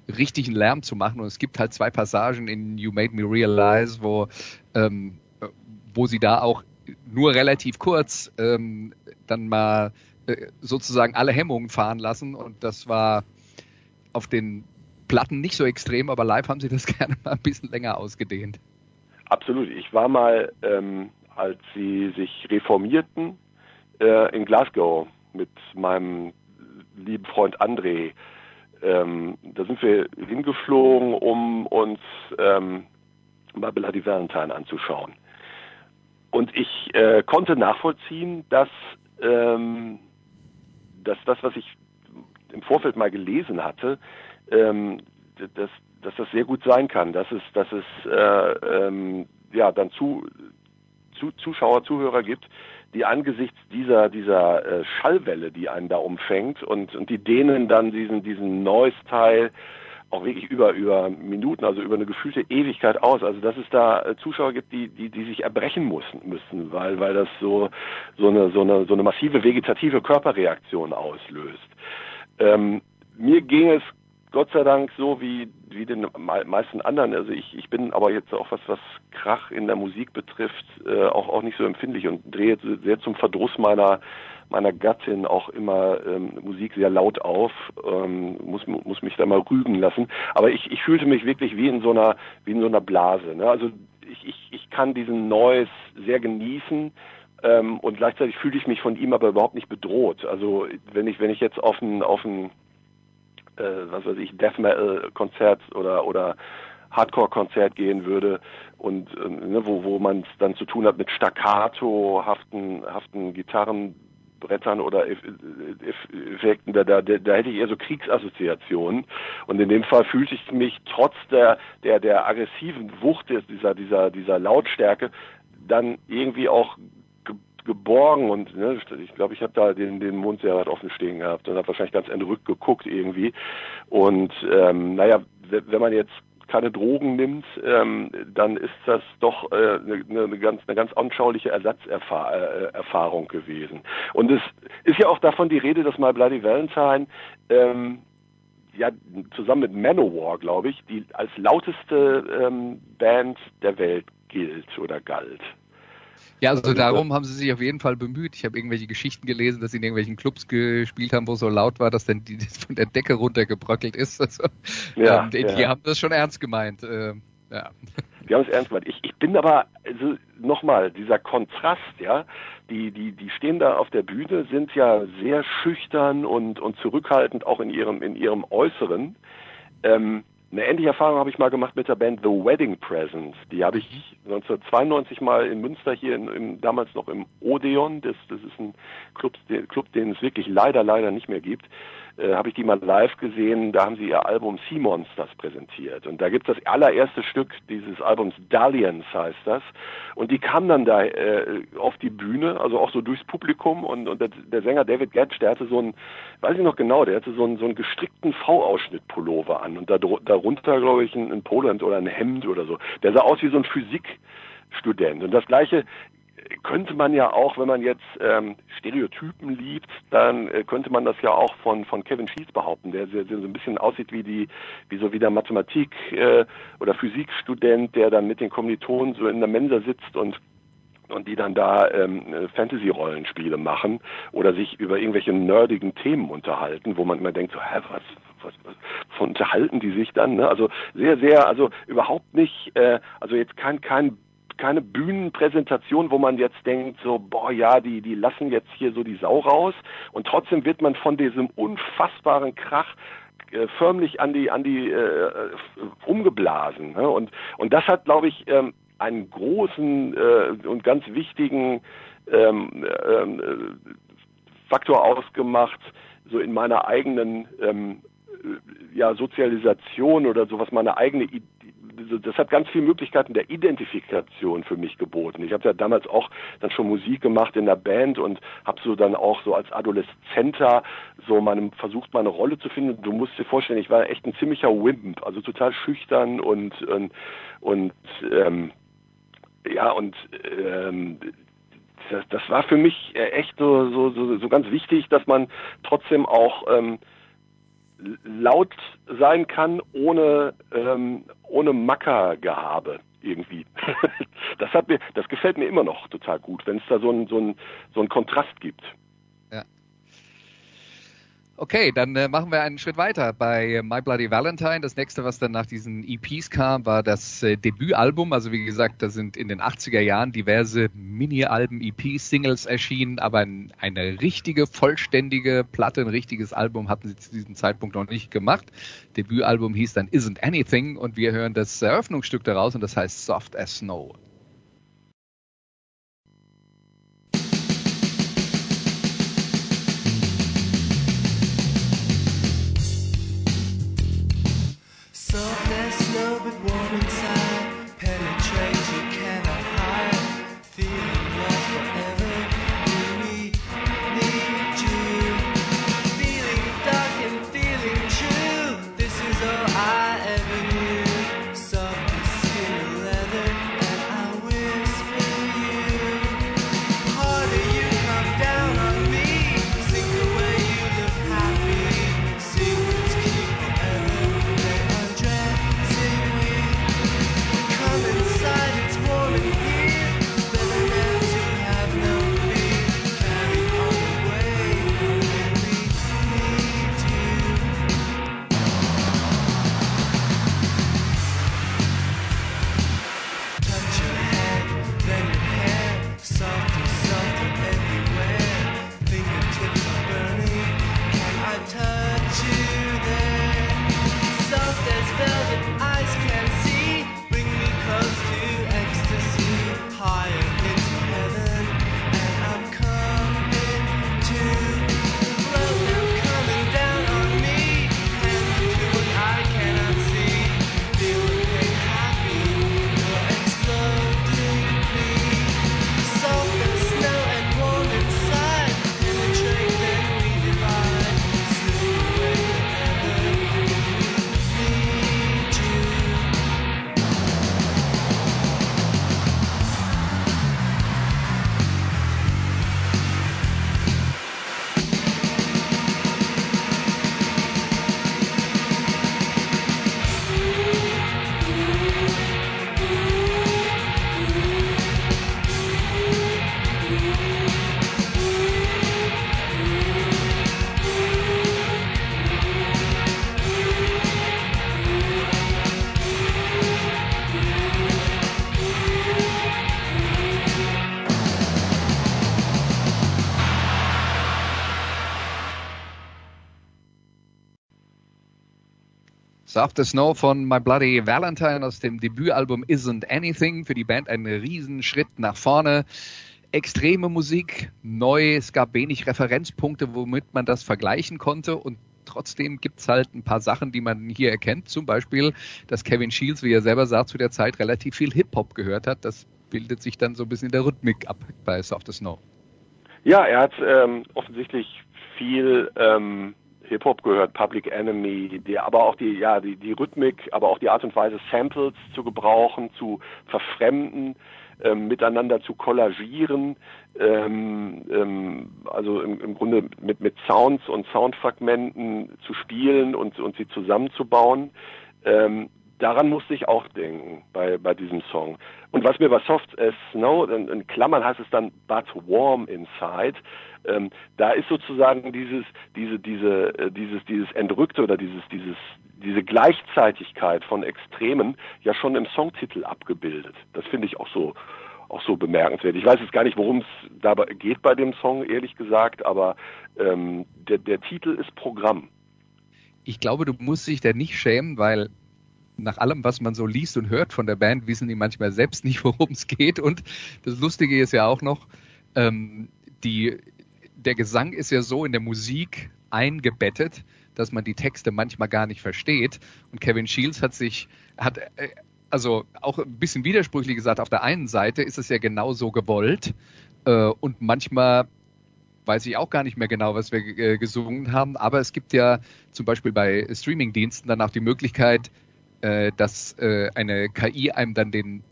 richtigen Lärm zu machen. Und es gibt halt zwei Passagen in You Made Me Realize, wo, ähm, wo sie da auch nur relativ kurz ähm, dann mal äh, sozusagen alle Hemmungen fahren lassen. Und das war auf den Platten nicht so extrem, aber live haben sie das gerne mal ein bisschen länger ausgedehnt. Absolut. Ich war mal, ähm, als sie sich reformierten, äh, in Glasgow mit meinem lieben Freund André. Ähm, da sind wir hingeflogen, um uns ähm, mal Bloody Valentine anzuschauen. Und ich äh, konnte nachvollziehen, dass, ähm, dass das, was ich im Vorfeld mal gelesen hatte, ähm, dass dass das sehr gut sein kann, dass es, dass es äh, ähm, ja dann zu, zu Zuschauer, Zuhörer gibt, die angesichts dieser dieser äh, Schallwelle, die einen da umfängt und und die dehnen dann diesen diesen Noise-Teil auch wirklich über über Minuten, also über eine gefühlte Ewigkeit aus. Also dass es da äh, Zuschauer gibt, die die die sich erbrechen müssen müssen, weil weil das so so eine so eine so eine massive vegetative Körperreaktion auslöst. Ähm, mir ging es Gott sei Dank so wie, wie den meisten anderen. Also ich, ich bin aber jetzt auch was, was Krach in der Musik betrifft, äh, auch, auch nicht so empfindlich und drehe sehr zum Verdruss meiner, meiner Gattin auch immer ähm, Musik sehr laut auf, ähm, muss, muss mich da mal rügen lassen. Aber ich, ich fühlte mich wirklich wie in so einer, wie in so einer Blase. Ne? Also ich, ich, ich kann diesen Noise sehr genießen. Ähm, und gleichzeitig fühle ich mich von ihm aber überhaupt nicht bedroht. Also wenn ich wenn ich jetzt auf ein auf ein äh, was weiß ich, Death Metal Konzert oder oder Hardcore Konzert gehen würde und äh, ne, wo wo man es dann zu tun hat mit staccato haften haften Gitarrenbrettern oder Effekten, da, da, da hätte ich eher so Kriegsassoziationen. Und in dem Fall fühlte ich mich trotz der, der, der aggressiven Wucht dieser, dieser, dieser Lautstärke dann irgendwie auch geborgen und ne, ich glaube, ich habe da den, den Mund sehr weit offen stehen gehabt und habe wahrscheinlich ganz entrückt geguckt irgendwie. Und ähm, naja, wenn man jetzt keine Drogen nimmt, ähm, dann ist das doch äh, eine, eine, ganz, eine ganz anschauliche Ersatzerfahrung äh, gewesen. Und es ist ja auch davon die Rede, dass My Bloody Valentine ähm, ja zusammen mit Manowar, glaube ich, die als lauteste ähm, Band der Welt gilt oder galt. Ja, also darum haben sie sich auf jeden Fall bemüht. Ich habe irgendwelche Geschichten gelesen, dass sie in irgendwelchen Clubs gespielt haben, wo es so laut war, dass dann die von der Decke runtergebröckelt ist. Also, ja, ähm, die, ja. haben das schon ernst gemeint. Ähm, ja. Die haben es ernst gemeint. Ich, ich bin aber, also nochmal, dieser Kontrast, ja, die, die, die stehen da auf der Bühne, sind ja sehr schüchtern und, und zurückhaltend auch in ihrem, in ihrem Äußeren. Ähm, eine ähnliche Erfahrung habe ich mal gemacht mit der Band The Wedding Presents. Die habe ich 1992 mal in Münster hier in, in, damals noch im Odeon, das, das ist ein Club, Club, den es wirklich leider, leider nicht mehr gibt, äh, habe ich die mal live gesehen. Da haben sie ihr Album Sea Monsters präsentiert. Und da gibt es das allererste Stück dieses Albums, Dalliance heißt das. Und die kamen dann da äh, auf die Bühne, also auch so durchs Publikum. Und, und der, der Sänger David Getch, der hatte so einen, weiß ich noch genau, der hatte so einen, so einen gestrickten V-Ausschnitt-Pullover an. Und da, darunter, glaube ich, ein, ein Polohemd oder ein Hemd oder so. Der sah aus wie so ein Physikstudent. Und das gleiche könnte man ja auch, wenn man jetzt ähm, Stereotypen liebt, dann äh, könnte man das ja auch von von Kevin Schies behaupten, der, der, der so ein bisschen aussieht wie die wie so wie der Mathematik äh, oder Physikstudent, der dann mit den Kommilitonen so in der Mensa sitzt und und die dann da ähm, Fantasy-Rollenspiele machen oder sich über irgendwelche nerdigen Themen unterhalten, wo man immer denkt, so, hä, was, was, was von unterhalten die sich dann? Ne? Also sehr, sehr, also überhaupt nicht, äh, also jetzt kein, kein keine Bühnenpräsentation, wo man jetzt denkt, so, boah, ja, die, die lassen jetzt hier so die Sau raus. Und trotzdem wird man von diesem unfassbaren Krach äh, förmlich an die, an die äh, umgeblasen. Ne? Und, und das hat, glaube ich, ähm, einen großen äh, und ganz wichtigen ähm, ähm, Faktor ausgemacht, so in meiner eigenen ähm, ja, Sozialisation oder sowas, meine eigene das hat ganz viele Möglichkeiten der Identifikation für mich geboten. Ich habe ja damals auch dann schon Musik gemacht in der Band und habe so dann auch so als Adoleszenter so meine, versucht, meine Rolle zu finden. Du musst dir vorstellen, ich war echt ein ziemlicher Wimp, also total schüchtern und und, und ähm, ja und ähm, das, das war für mich echt so, so, so, so ganz wichtig, dass man trotzdem auch ähm, laut sein kann, ohne, ähm, ohne Mackergehabe irgendwie. das hat mir, das gefällt mir immer noch total gut, wenn es da so einen so ein, so ein Kontrast gibt. Okay, dann äh, machen wir einen Schritt weiter bei My Bloody Valentine. Das nächste, was dann nach diesen EPs kam, war das äh, Debütalbum. Also wie gesagt, da sind in den 80er Jahren diverse Mini-Alben, EPs, Singles erschienen, aber ein, eine richtige, vollständige Platte, ein richtiges Album hatten sie zu diesem Zeitpunkt noch nicht gemacht. Debütalbum hieß dann Isn't Anything und wir hören das Eröffnungsstück daraus und das heißt Soft as Snow. Soft the Snow von My Bloody Valentine aus dem Debütalbum Isn't Anything. Für die Band ein Riesenschritt nach vorne. Extreme Musik, neu, es gab wenig Referenzpunkte, womit man das vergleichen konnte und trotzdem gibt's halt ein paar Sachen, die man hier erkennt. Zum Beispiel, dass Kevin Shields, wie er selber sagt, zu der Zeit relativ viel Hip-Hop gehört hat. Das bildet sich dann so ein bisschen in der Rhythmik ab bei Soft the Snow. Ja, er hat ähm, offensichtlich viel ähm, Hip-Hop gehört, Public Enemy, die, aber auch die, ja, die, die Rhythmik, aber auch die Art und Weise, Samples zu gebrauchen, zu verfremden, ähm, miteinander zu kollagieren, ähm, ähm, also im, im Grunde mit, mit Sounds und Soundfragmenten zu spielen und, und sie zusammenzubauen. Ähm, daran musste ich auch denken bei, bei diesem Song. Und was mir bei Soft as Snow, in, in Klammern heißt es dann But Warm Inside, ähm, da ist sozusagen dieses, diese, diese, äh, dieses, dieses Entrückte oder dieses, dieses, diese Gleichzeitigkeit von Extremen ja schon im Songtitel abgebildet. Das finde ich auch so, auch so bemerkenswert. Ich weiß jetzt gar nicht, worum es dabei geht bei dem Song, ehrlich gesagt, aber ähm, der, der Titel ist Programm. Ich glaube, du musst dich da nicht schämen, weil nach allem, was man so liest und hört von der Band, wissen die manchmal selbst nicht, worum es geht. Und das Lustige ist ja auch noch, ähm, die, der Gesang ist ja so in der Musik eingebettet, dass man die Texte manchmal gar nicht versteht. Und Kevin Shields hat sich, hat äh, also auch ein bisschen widersprüchlich gesagt, auf der einen Seite ist es ja genau so gewollt äh, und manchmal weiß ich auch gar nicht mehr genau, was wir äh, gesungen haben, aber es gibt ja zum Beispiel bei Streamingdiensten dann auch die Möglichkeit, äh, dass äh, eine KI einem dann den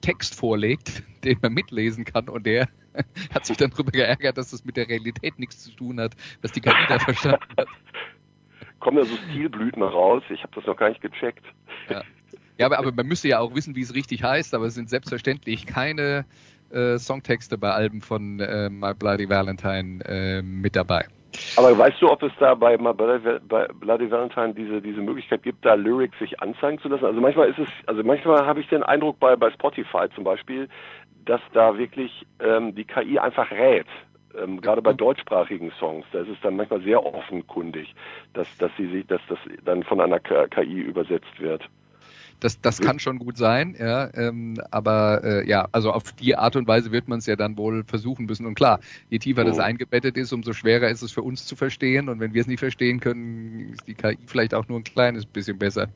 Text vorlegt, den man mitlesen kann und der hat sich dann darüber geärgert, dass das mit der Realität nichts zu tun hat, was die KI da verstanden hat. Kommen da so Stilblüten raus? Ich habe das noch gar nicht gecheckt. Ja. ja, aber, aber man müsste ja auch wissen, wie es richtig heißt, aber es sind selbstverständlich keine äh, Songtexte bei Alben von äh, My Bloody Valentine äh, mit dabei. Aber weißt du, ob es da bei, bei Bloody Valentine diese, diese Möglichkeit gibt, da Lyrics sich anzeigen zu lassen? Also manchmal ist es, also manchmal habe ich den Eindruck bei, bei Spotify zum Beispiel, dass da wirklich ähm, die KI einfach rät. Ähm, gerade bei mhm. deutschsprachigen Songs, da ist es dann manchmal sehr offenkundig, dass, dass sie dass das dann von einer KI übersetzt wird. Das, das kann schon gut sein, ja, ähm, aber äh, ja, also auf die Art und Weise wird man es ja dann wohl versuchen müssen. Und klar, je tiefer oh. das eingebettet ist, umso schwerer ist es für uns zu verstehen. Und wenn wir es nicht verstehen können, ist die KI vielleicht auch nur ein kleines bisschen besser.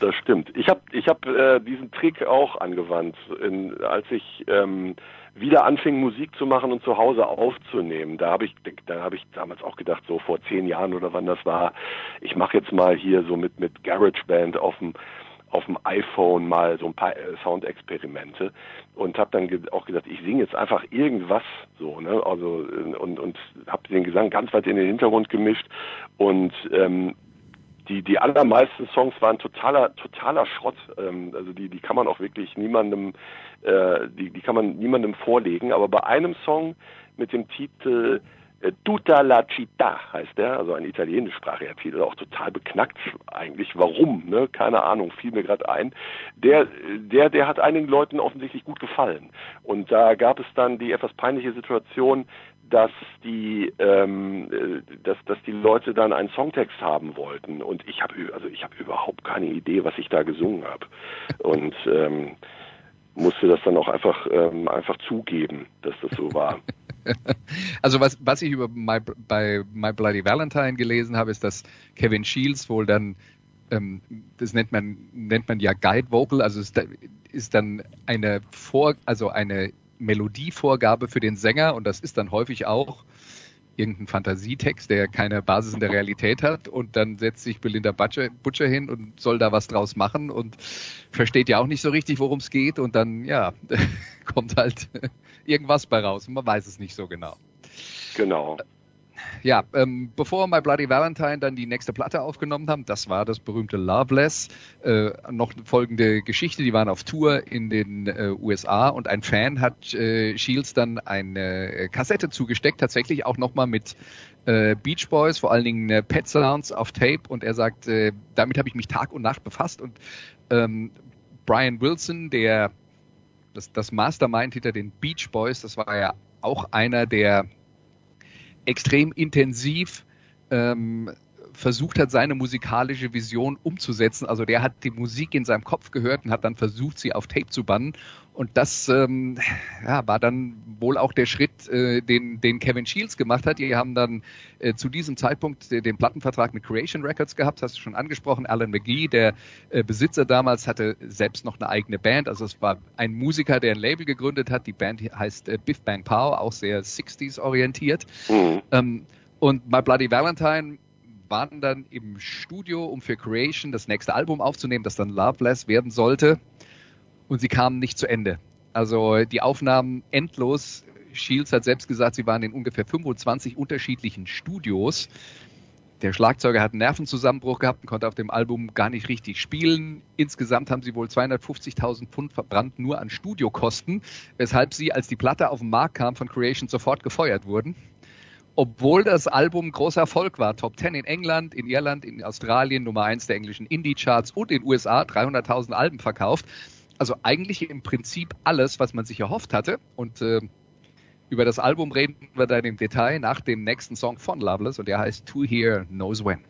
Das stimmt. Ich habe ich hab, äh, diesen Trick auch angewandt, in, als ich ähm, wieder anfing, Musik zu machen und zu Hause aufzunehmen. Da habe ich, da habe ich damals auch gedacht, so vor zehn Jahren oder wann das war, ich mache jetzt mal hier so mit mit GarageBand auf dem auf dem iPhone mal so ein paar äh, Soundexperimente und habe dann auch gesagt, ich singe jetzt einfach irgendwas so, ne? Also äh, und und habe den Gesang ganz weit in den Hintergrund gemischt und ähm, die die allermeisten Songs waren totaler totaler Schrott. Ähm, also die die kann man auch wirklich niemandem äh, die die kann man niemandem vorlegen. Aber bei einem Song mit dem Titel äh, Tutta la città heißt der, also ein italienischsprachiger Titel, auch total beknackt eigentlich. Warum? Ne? Keine Ahnung, fiel mir gerade ein. Der, der, der hat einigen Leuten offensichtlich gut gefallen. Und da gab es dann die etwas peinliche Situation, dass die, ähm, äh, dass, dass die Leute dann einen Songtext haben wollten. Und ich habe also ich habe überhaupt keine Idee, was ich da gesungen habe. Und ähm, musste das dann auch einfach ähm, einfach zugeben, dass das so war. also was, was ich über My, bei My Bloody Valentine gelesen habe, ist, dass Kevin Shields wohl dann, ähm, das nennt man, nennt man ja Guide Vocal, also ist, ist dann eine Vor, also eine Melodievorgabe für den Sänger und das ist dann häufig auch irgendein Fantasietext, der keine Basis in der Realität hat und dann setzt sich Belinda Butcher, Butcher hin und soll da was draus machen und versteht ja auch nicht so richtig, worum es geht und dann, ja, kommt halt irgendwas bei raus und man weiß es nicht so genau. Genau ja, ähm, bevor My Bloody Valentine dann die nächste Platte aufgenommen haben, das war das berühmte Loveless, äh, noch folgende Geschichte, die waren auf Tour in den äh, USA und ein Fan hat äh, Shields dann eine äh, Kassette zugesteckt, tatsächlich auch nochmal mit äh, Beach Boys, vor allen Dingen äh, Pet Sounds auf Tape und er sagt, damit habe ich mich Tag und Nacht befasst und ähm, Brian Wilson, der das, das Mastermind hinter den Beach Boys, das war ja auch einer der extrem intensiv ähm, versucht hat, seine musikalische Vision umzusetzen. Also der hat die Musik in seinem Kopf gehört und hat dann versucht, sie auf Tape zu bannen. Und das ähm, ja, war dann wohl auch der Schritt, äh, den, den Kevin Shields gemacht hat. Die haben dann äh, zu diesem Zeitpunkt den Plattenvertrag mit Creation Records gehabt, hast du schon angesprochen. Alan McGee, der äh, Besitzer damals, hatte selbst noch eine eigene Band. Also es war ein Musiker, der ein Label gegründet hat. Die Band heißt äh, Biff Bang Pow, auch sehr 60s orientiert. Mhm. Ähm, und My Bloody Valentine waren dann im Studio, um für Creation das nächste Album aufzunehmen, das dann Loveless werden sollte. Und sie kamen nicht zu Ende. Also die Aufnahmen endlos. Shields hat selbst gesagt, sie waren in ungefähr 25 unterschiedlichen Studios. Der Schlagzeuger hat einen Nervenzusammenbruch gehabt und konnte auf dem Album gar nicht richtig spielen. Insgesamt haben sie wohl 250.000 Pfund verbrannt nur an Studiokosten, weshalb sie, als die Platte auf den Markt kam, von Creation sofort gefeuert wurden obwohl das Album großer Erfolg war. Top 10 in England, in Irland, in Australien, Nummer 1 der englischen Indie-Charts und in den USA 300.000 Alben verkauft. Also eigentlich im Prinzip alles, was man sich erhofft hatte. Und äh, über das Album reden wir dann im Detail nach dem nächsten Song von Loveless und der heißt To Hear Knows When.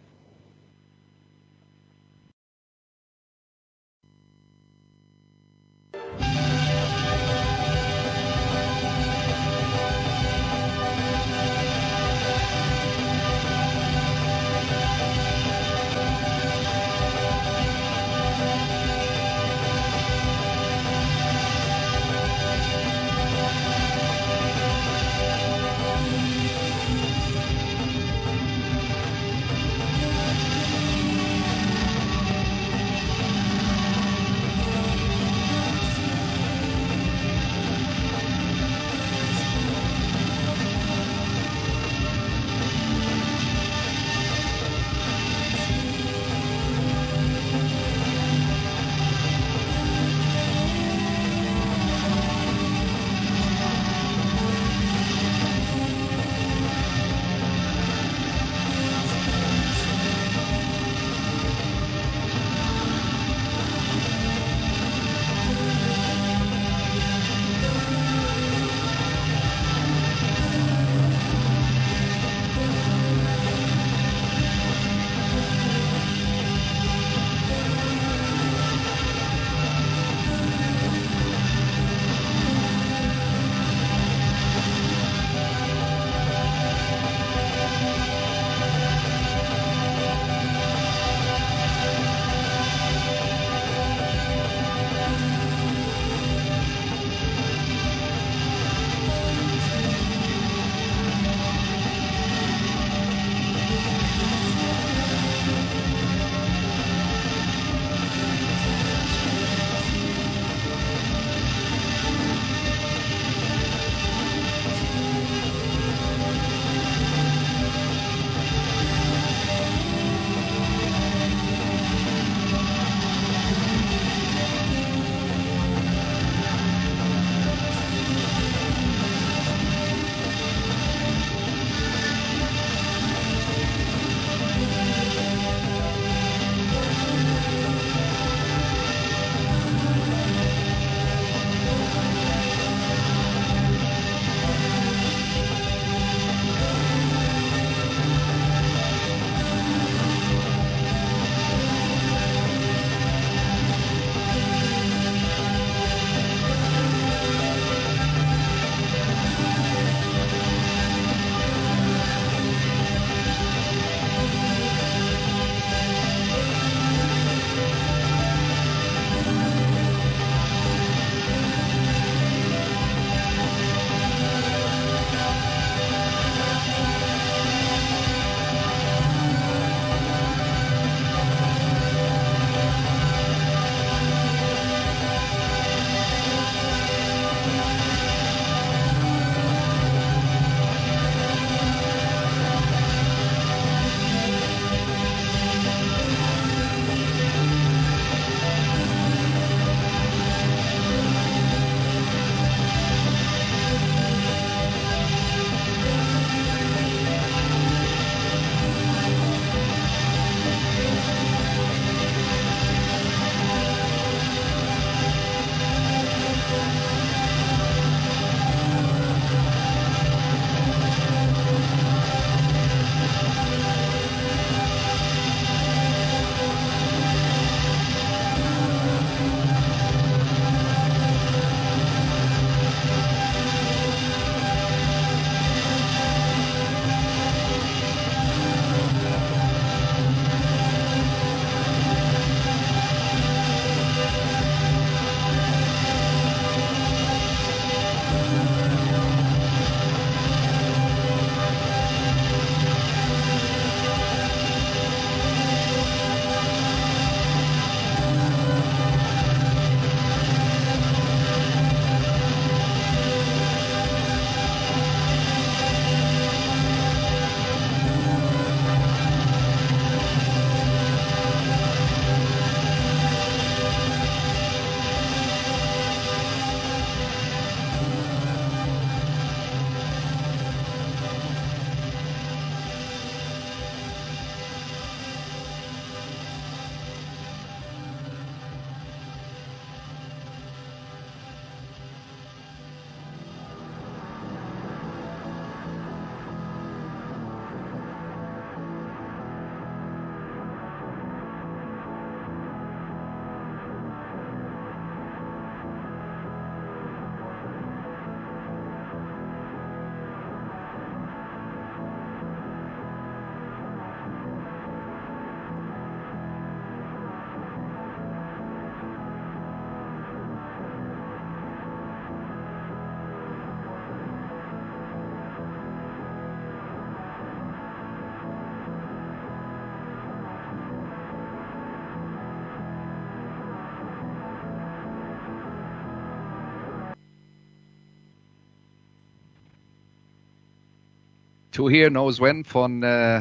To Hear Knows When von äh,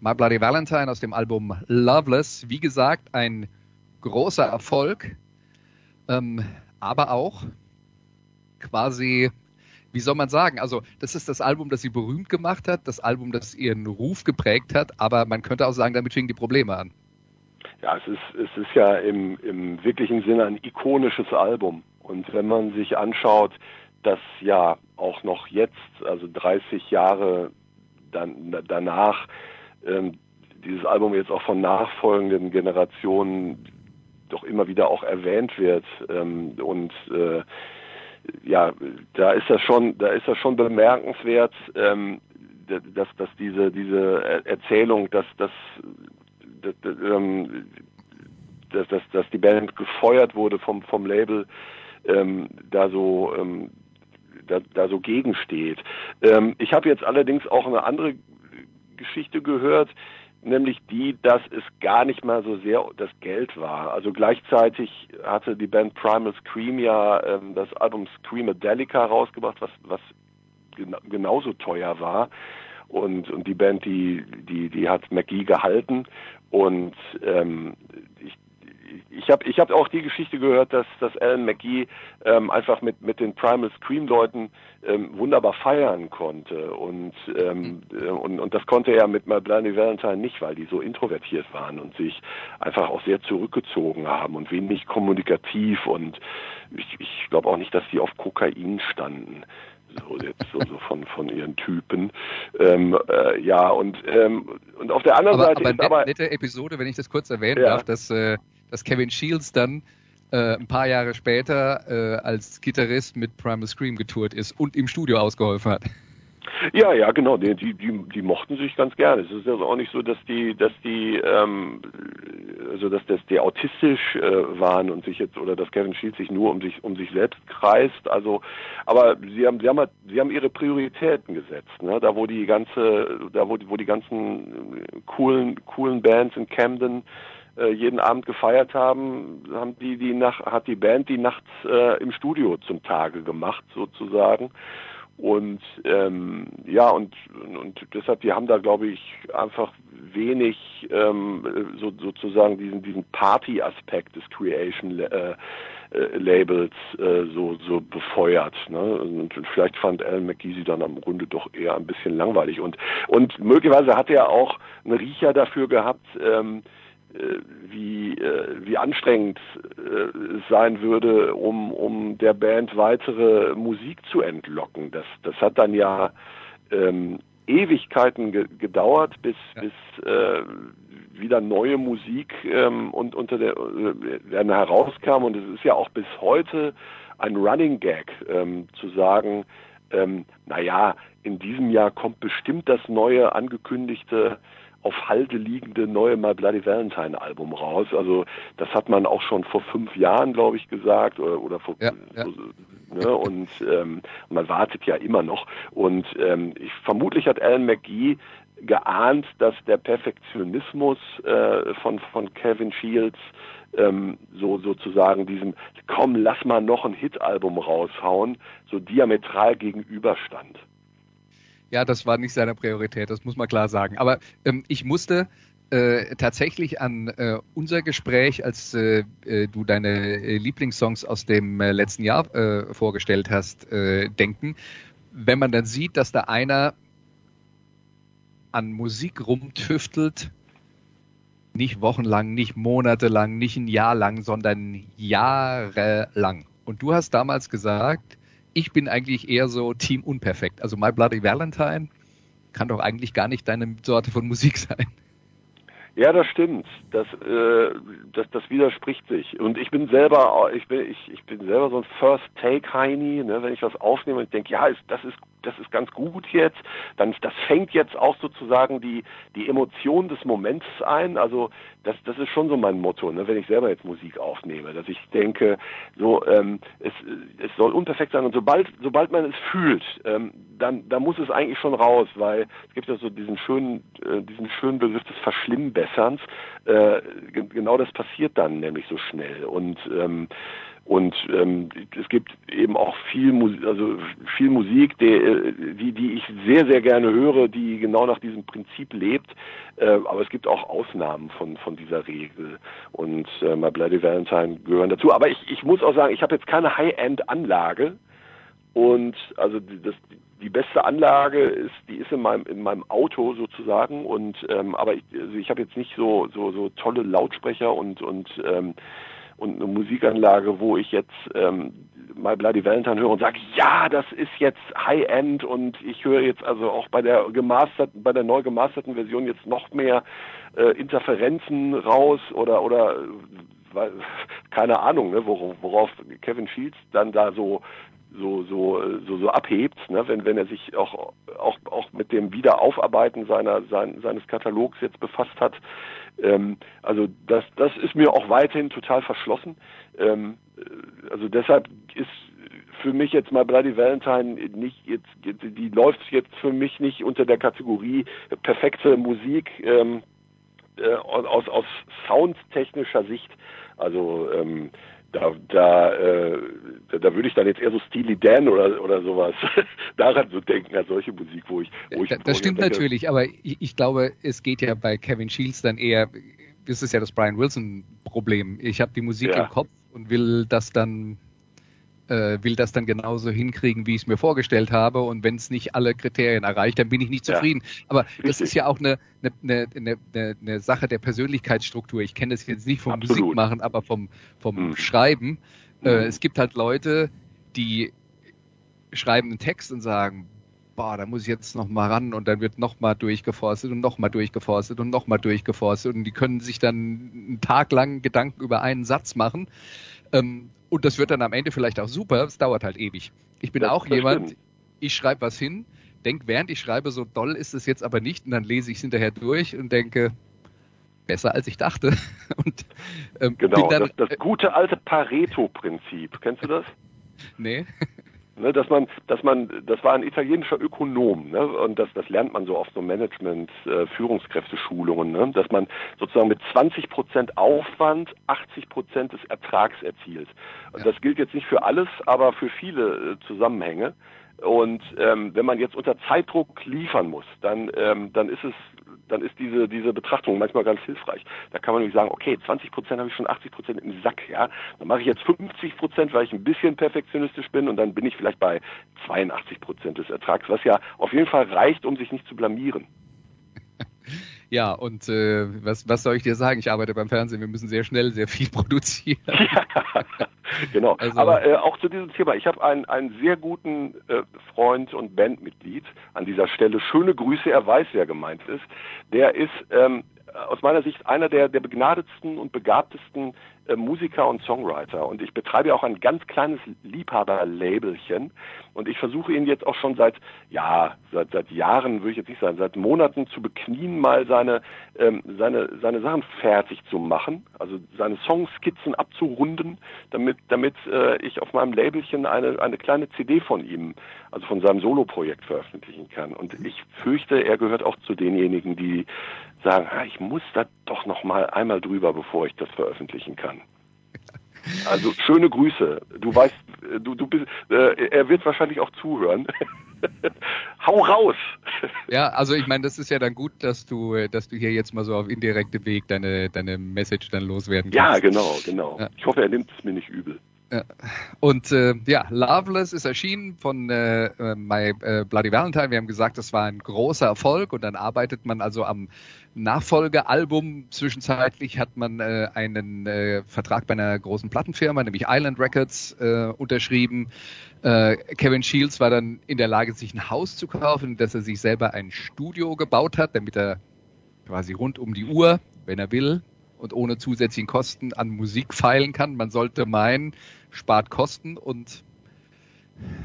My Bloody Valentine aus dem Album Loveless. Wie gesagt, ein großer Erfolg, ähm, aber auch quasi, wie soll man sagen, also das ist das Album, das sie berühmt gemacht hat, das Album, das ihren Ruf geprägt hat, aber man könnte auch sagen, damit fingen die Probleme an. Ja, es ist, es ist ja im, im wirklichen Sinne ein ikonisches Album. Und wenn man sich anschaut, dass ja auch noch jetzt, also 30 Jahre dann, danach, ähm, dieses Album jetzt auch von nachfolgenden Generationen doch immer wieder auch erwähnt wird ähm, und äh, ja, da ist das schon, da ist das schon bemerkenswert, ähm, dass, dass diese diese Erzählung, dass, dass, dass, ähm, dass, dass, dass die Band gefeuert wurde vom vom Label, ähm, da so ähm, da, da so gegensteht. Ähm, ich habe jetzt allerdings auch eine andere Geschichte gehört, nämlich die, dass es gar nicht mal so sehr das Geld war. Also gleichzeitig hatte die Band Primal Scream ja ähm, das Album Screamadelica rausgebracht, was, was gena genauso teuer war. Und, und die Band, die, die, die hat McGee gehalten. Und ähm, ich ich habe ich hab auch die Geschichte gehört, dass, dass Alan McGee ähm, einfach mit, mit den Primal Scream-Leuten ähm, wunderbar feiern konnte. Und, ähm, äh, und, und das konnte er mit My Bloody Valentine nicht, weil die so introvertiert waren und sich einfach auch sehr zurückgezogen haben und wenig kommunikativ. Und ich, ich glaube auch nicht, dass die auf Kokain standen so jetzt so, so von von ihren Typen. Ähm, äh, ja und ähm, und auf der anderen aber, Seite aber ist aber nette Episode, wenn ich das kurz erwähnen ja. darf, dass äh, dass Kevin Shields dann äh, ein paar Jahre später äh, als Gitarrist mit Primal Scream getourt ist und im Studio ausgeholfen hat. Ja, ja, genau. Die, die, die, die mochten sich ganz gerne. Es ist also auch nicht so, dass die, dass die, ähm, also dass das die autistisch äh, waren und sich jetzt oder dass Kevin Shields sich nur um sich um sich selbst kreist. Also, aber sie haben, sie haben, halt, sie haben ihre Prioritäten gesetzt. Ne? Da wo die ganze, da wo, wo die ganzen coolen, coolen Bands in Camden äh, jeden Abend gefeiert haben, haben die die nach hat die Band die nachts äh, im Studio zum Tage gemacht sozusagen. Und ähm, ja, und, und deshalb, die haben da, glaube ich, einfach wenig ähm, so, sozusagen diesen, diesen Party-Aspekt des Creation äh, äh, Labels äh, so, so befeuert. Ne? Und vielleicht fand Alan McGeesy dann am Grunde doch eher ein bisschen langweilig. Und, und möglicherweise hat er auch einen Riecher dafür gehabt, ähm, äh, wie, äh, wie anstrengend äh, es sein würde, um, um der Band weitere Musik zu entlocken. Das, das hat dann ja ähm, Ewigkeiten ge gedauert, bis, ja. bis äh, wieder neue Musik ähm, und unter der äh, herauskam. Und es ist ja auch bis heute ein Running Gag ähm, zu sagen, ähm, naja, in diesem Jahr kommt bestimmt das neue angekündigte auf Halde liegende neue My Bloody Valentine Album raus. Also das hat man auch schon vor fünf Jahren, glaube ich, gesagt oder, oder vor ja, ja. ne? und ähm, man wartet ja immer noch. Und ähm, ich, vermutlich hat Alan McGee geahnt, dass der Perfektionismus äh, von von Kevin Shields ähm, so sozusagen diesem komm lass mal noch ein Hitalbum raushauen so diametral gegenüberstand. Ja, das war nicht seine Priorität, das muss man klar sagen. Aber ähm, ich musste äh, tatsächlich an äh, unser Gespräch, als äh, äh du deine äh, Lieblingssongs aus dem äh, letzten Jahr äh, vorgestellt hast, äh, denken. Wenn man dann sieht, dass da einer an Musik rumtüftelt, nicht wochenlang, nicht monatelang, nicht ein Jahr lang, sondern jahrelang. Und du hast damals gesagt, ich bin eigentlich eher so Team Unperfekt. Also My Bloody Valentine kann doch eigentlich gar nicht deine Sorte von Musik sein. Ja, das stimmt. Das, äh, das, das widerspricht sich. Und ich bin selber, ich bin, ich, ich bin selber so ein First Take Heini, ne, wenn ich was aufnehme und ich denke, ja, ist, das ist das ist ganz gut jetzt, dann das fängt jetzt auch sozusagen die die Emotion des Moments ein. Also das das ist schon so mein Motto, ne, wenn ich selber jetzt Musik aufnehme, dass ich denke, so ähm, es es soll unperfekt sein und sobald sobald man es fühlt, ähm, dann da muss es eigentlich schon raus, weil es gibt ja so diesen schönen äh, diesen schönen Begriff des Verschlimmbesserns. äh, genau das passiert dann nämlich so schnell. Und ähm, und ähm, es gibt eben auch viel Musik, also viel Musik, die, die, die ich sehr, sehr gerne höre, die genau nach diesem Prinzip lebt. Äh, aber es gibt auch Ausnahmen von, von dieser Regel. Und äh, My Bloody Valentine gehören dazu. Aber ich, ich muss auch sagen, ich habe jetzt keine High-End-Anlage. Und also das, die beste Anlage ist, die ist in meinem in meinem Auto sozusagen und ähm, aber ich, also ich habe jetzt nicht so so so tolle Lautsprecher und und ähm, und eine Musikanlage, wo ich jetzt ähm, My Bloody Valentine höre und sage, ja, das ist jetzt High-End und ich höre jetzt also auch bei der gemasterten, bei der neu gemasterten Version jetzt noch mehr äh, Interferenzen raus oder oder weil, keine Ahnung, ne, worauf, worauf Kevin Shields dann da so so so so so abhebt, ne, wenn wenn er sich auch auch auch mit dem Wiederaufarbeiten seiner sein, seines Katalogs jetzt befasst hat. Ähm, also das, das ist mir auch weiterhin total verschlossen. Ähm, äh, also deshalb ist für mich jetzt mal Bloody Valentine nicht jetzt, die läuft jetzt für mich nicht unter der Kategorie perfekte Musik ähm, äh, aus, aus soundtechnischer Sicht. Also ähm, da, da, äh, da, da würde ich dann jetzt eher so Steely Dan oder, oder sowas daran so denken, als solche Musik, wo ich. Wo ich das stimmt denke, natürlich, aber ich, ich, glaube, es geht ja bei Kevin Shields dann eher, das ist ja das Brian Wilson-Problem. Ich habe die Musik ja. im Kopf und will das dann äh, will das dann genauso hinkriegen, wie ich es mir vorgestellt habe. Und wenn es nicht alle Kriterien erreicht, dann bin ich nicht zufrieden. Ja, Aber richtig. das ist ja auch eine, eine, eine, eine, eine Sache der Persönlichkeitsstruktur. Ich kenne das jetzt nicht vom Absolut. Musikmachen, aber vom, vom hm. Schreiben. Äh, hm. es gibt halt Leute, die schreiben einen Text und sagen, boah, da muss ich jetzt noch mal ran und dann wird noch mal durchgeforstet und noch mal durchgeforstet und noch mal durchgeforstet und die können sich dann einen Tag lang Gedanken über einen Satz machen. Ähm, und das wird dann am Ende vielleicht auch super, es dauert halt ewig. Ich bin das, auch das jemand, stimmt. ich schreibe was hin, denke, während ich schreibe, so doll ist es jetzt aber nicht und dann lese ich es hinterher durch und denke, besser als ich dachte. Und, ähm, genau, dann, das, das gute alte Pareto-Prinzip, kennst du das? Nee. Ne, dass man, dass man, das war ein italienischer Ökonom, ne, und das, das lernt man so auf so Management, äh, Führungskräfteschulungen, ne, dass man sozusagen mit 20 Prozent Aufwand 80 Prozent des Ertrags erzielt. Ja. Das gilt jetzt nicht für alles, aber für viele äh, Zusammenhänge. Und ähm, wenn man jetzt unter Zeitdruck liefern muss, dann, ähm, dann ist es dann ist diese, diese Betrachtung manchmal ganz hilfreich. Da kann man nämlich sagen, okay, 20 Prozent habe ich schon 80 Prozent im Sack, ja. Dann mache ich jetzt 50 Prozent, weil ich ein bisschen perfektionistisch bin und dann bin ich vielleicht bei 82 Prozent des Ertrags, was ja auf jeden Fall reicht, um sich nicht zu blamieren. Ja, und äh, was, was soll ich dir sagen? Ich arbeite beim Fernsehen, wir müssen sehr schnell sehr viel produzieren. Ja, genau. Also, Aber äh, auch zu diesem Thema, ich habe einen, einen sehr guten äh, Freund und Bandmitglied an dieser Stelle. Schöne Grüße, er weiß, wer gemeint ist. Der ist ähm, aus meiner Sicht einer der, der begnadetsten und begabtesten äh, Musiker und Songwriter. Und ich betreibe auch ein ganz kleines Liebhaberlabelchen. Und ich versuche ihn jetzt auch schon seit, ja, seit, seit Jahren, würde ich jetzt nicht sagen, seit Monaten zu beknien, mal seine, ähm, seine, seine Sachen fertig zu machen. Also seine Songskizzen abzurunden, damit, damit äh, ich auf meinem Labelchen eine, eine kleine CD von ihm, also von seinem Soloprojekt veröffentlichen kann. Und ich fürchte, er gehört auch zu denjenigen, die sagen, ah, ich muss da doch noch mal einmal drüber, bevor ich das veröffentlichen kann. Also schöne Grüße. Du weißt, du, du bist, äh, er wird wahrscheinlich auch zuhören. Hau raus! Ja, also ich meine, das ist ja dann gut, dass du, dass du hier jetzt mal so auf indirekte Weg deine, deine Message dann loswerden kannst. Ja, genau, genau. Ja. Ich hoffe, er nimmt es mir nicht übel. Und äh, ja, Loveless ist erschienen von äh, äh, My äh, Bloody Valentine. Wir haben gesagt, das war ein großer Erfolg und dann arbeitet man also am Nachfolgealbum. Zwischenzeitlich hat man äh, einen äh, Vertrag bei einer großen Plattenfirma, nämlich Island Records, äh, unterschrieben. Äh, Kevin Shields war dann in der Lage, sich ein Haus zu kaufen, dass er sich selber ein Studio gebaut hat, damit er quasi rund um die Uhr, wenn er will, und ohne zusätzlichen Kosten an Musik feilen kann. Man sollte meinen, spart Kosten und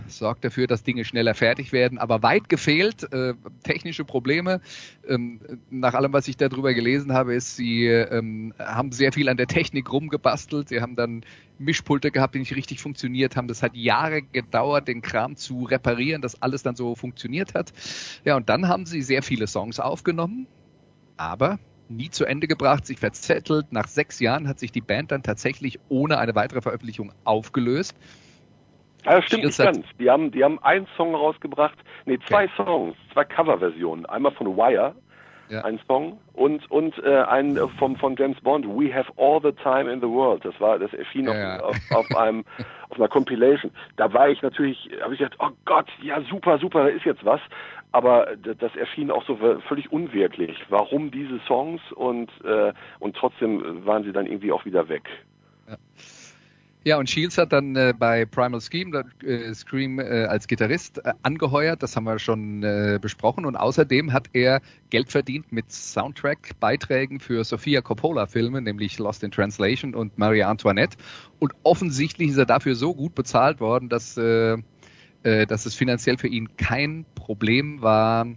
sorgt dafür, dass Dinge schneller fertig werden. Aber weit gefehlt, äh, technische Probleme. Ähm, nach allem, was ich darüber gelesen habe, ist, sie ähm, haben sehr viel an der Technik rumgebastelt. Sie haben dann Mischpulte gehabt, die nicht richtig funktioniert haben. Das hat Jahre gedauert, den Kram zu reparieren, dass alles dann so funktioniert hat. Ja, und dann haben sie sehr viele Songs aufgenommen. Aber nie zu Ende gebracht, sich verzettelt. Nach sechs Jahren hat sich die Band dann tatsächlich ohne eine weitere Veröffentlichung aufgelöst. Ja, das stimmt nicht ganz. Die haben, die haben einen Song rausgebracht, nee, zwei okay. Songs, zwei Coverversionen. Einmal von Wire, ja. ein Song, und, und äh, ein vom, von James Bond, We Have All the Time in the World. Das war, das erschien ja, auf, auf, auf, einem, auf einer Compilation. Da war ich natürlich, habe ich gedacht, oh Gott, ja super, super, da ist jetzt was. Aber das erschien auch so völlig unwirklich. Warum diese Songs und, äh, und trotzdem waren sie dann irgendwie auch wieder weg. Ja. Ja, und Shields hat dann äh, bei Primal Scheme, äh, Scream äh, als Gitarrist äh, angeheuert, das haben wir schon äh, besprochen. Und außerdem hat er Geld verdient mit Soundtrack-Beiträgen für Sofia Coppola-Filme, nämlich Lost in Translation und Marie Antoinette. Und offensichtlich ist er dafür so gut bezahlt worden, dass, äh, dass es finanziell für ihn kein Problem war,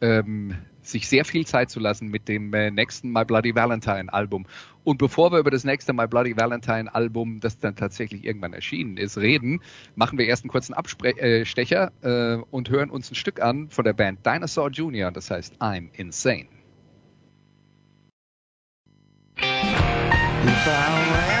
ähm, sich sehr viel Zeit zu lassen mit dem äh, nächsten My Bloody Valentine Album. Und bevor wir über das nächste My Bloody Valentine Album, das dann tatsächlich irgendwann erschienen ist, reden, machen wir erst einen kurzen Abstecher äh, äh, und hören uns ein Stück an von der Band Dinosaur Jr., das heißt I'm Insane. If I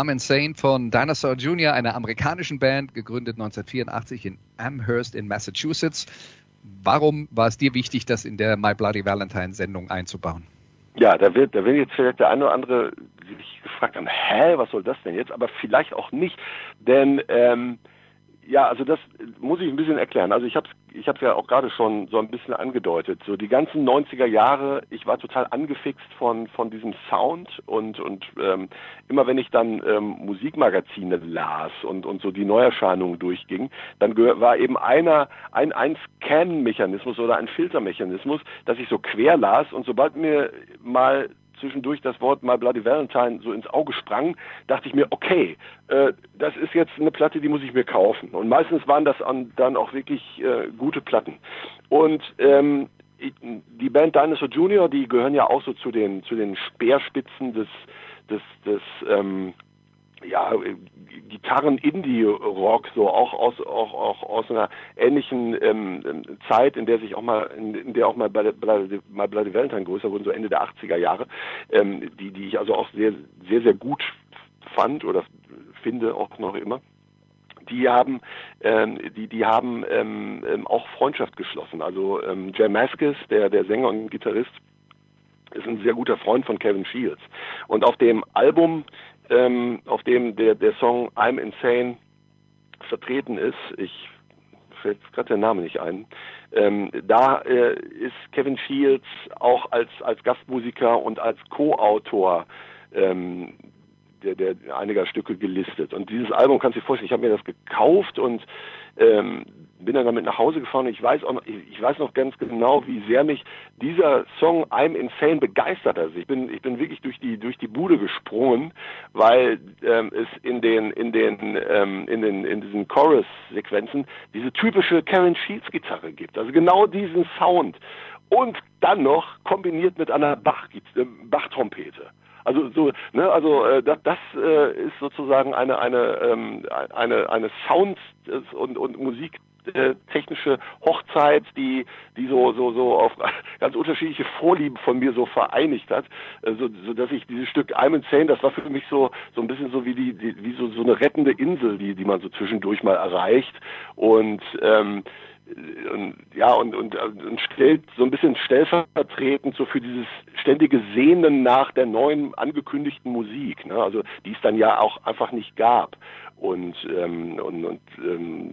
I'm Insane von Dinosaur Jr., einer amerikanischen Band, gegründet 1984 in Amherst in Massachusetts. Warum war es dir wichtig, das in der My Bloody Valentine Sendung einzubauen? Ja, da wird, da wird jetzt vielleicht der eine oder andere sich gefragt haben, hä, was soll das denn jetzt? Aber vielleicht auch nicht, denn ähm, ja, also das muss ich ein bisschen erklären. Also ich habe ich habe ja auch gerade schon so ein bisschen angedeutet. So die ganzen 90er Jahre, ich war total angefixt von von diesem Sound und und ähm, immer wenn ich dann ähm, Musikmagazine las und und so die Neuerscheinungen durchging, dann war eben einer ein ein Scan-Mechanismus oder ein Filtermechanismus, dass ich so quer las und sobald mir mal zwischendurch das Wort My Bloody Valentine so ins Auge sprang, dachte ich mir, okay, äh, das ist jetzt eine Platte, die muss ich mir kaufen. Und meistens waren das an, dann auch wirklich äh, gute Platten. Und ähm, die Band Dinosaur Junior, die gehören ja auch so zu den zu den Speerspitzen des des des ähm, ja, Gitarren-Indie-Rock, so auch aus, auch, auch aus einer ähnlichen ähm, Zeit, in der sich auch mal, in, der auch mal bei, bei Bloody Valentine größer wurden, so Ende der 80er Jahre, ähm, die, die ich also auch sehr, sehr, sehr gut fand oder finde auch noch immer die haben ähm, die die haben ähm, ähm, auch Freundschaft geschlossen. Also ähm, Jay Maskis, der der Sänger und Gitarrist, ist ein sehr guter Freund von Kevin Shields. Und auf dem Album ähm, auf dem der, der Song I'm Insane vertreten ist. Ich fällt gerade der Name nicht ein. Ähm, da äh, ist Kevin Shields auch als, als Gastmusiker und als Co-Autor ähm, der, der einiger Stücke gelistet. Und dieses Album kannst du dir vorstellen, ich habe mir das gekauft und ähm, bin dann damit nach Hause gefahren und ich weiß auch noch, ich weiß noch ganz genau, wie sehr mich dieser Song I'm Insane begeistert hat. Also ich bin, ich bin wirklich durch die, durch die Bude gesprungen, weil ähm, es in den, in den, ähm, in den, in diesen Chorus-Sequenzen diese typische Karen Shields Gitarre gibt. Also genau diesen Sound. Und dann noch kombiniert mit einer Bach, äh, Bach-Trompete. Also so, ne, also äh, das, das äh, ist sozusagen eine eine ähm, eine eine Sound und und Musik äh, technische Hochzeit, die die so so so auf ganz unterschiedliche Vorlieben von mir so vereinigt hat, äh, so, so dass ich dieses Stück I'm Insane, das war für mich so so ein bisschen so wie die, die wie so so eine rettende Insel, die die man so zwischendurch mal erreicht. Und ähm, und, ja und, und, und stellt so ein bisschen stellvertretend so für dieses ständige Sehnen nach der neuen angekündigten Musik, ne? also die es dann ja auch einfach nicht gab und ähm, und, und ähm,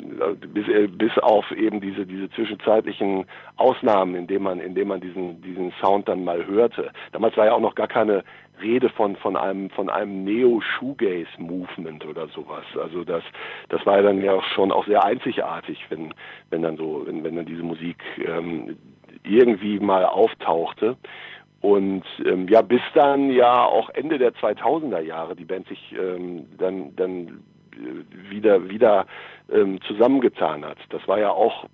bis äh, bis auf eben diese diese zwischenzeitlichen Ausnahmen, in denen man in denen man diesen diesen Sound dann mal hörte. Damals war ja auch noch gar keine Rede von von einem von einem Neo Shoegaze Movement oder sowas. Also das das war ja dann ja auch schon auch sehr einzigartig, wenn wenn dann so wenn wenn dann diese Musik ähm, irgendwie mal auftauchte. Und ähm, ja, bis dann ja auch Ende der 2000er Jahre die Band sich ähm, dann dann wieder wieder ähm, zusammengetan hat. Das war ja auch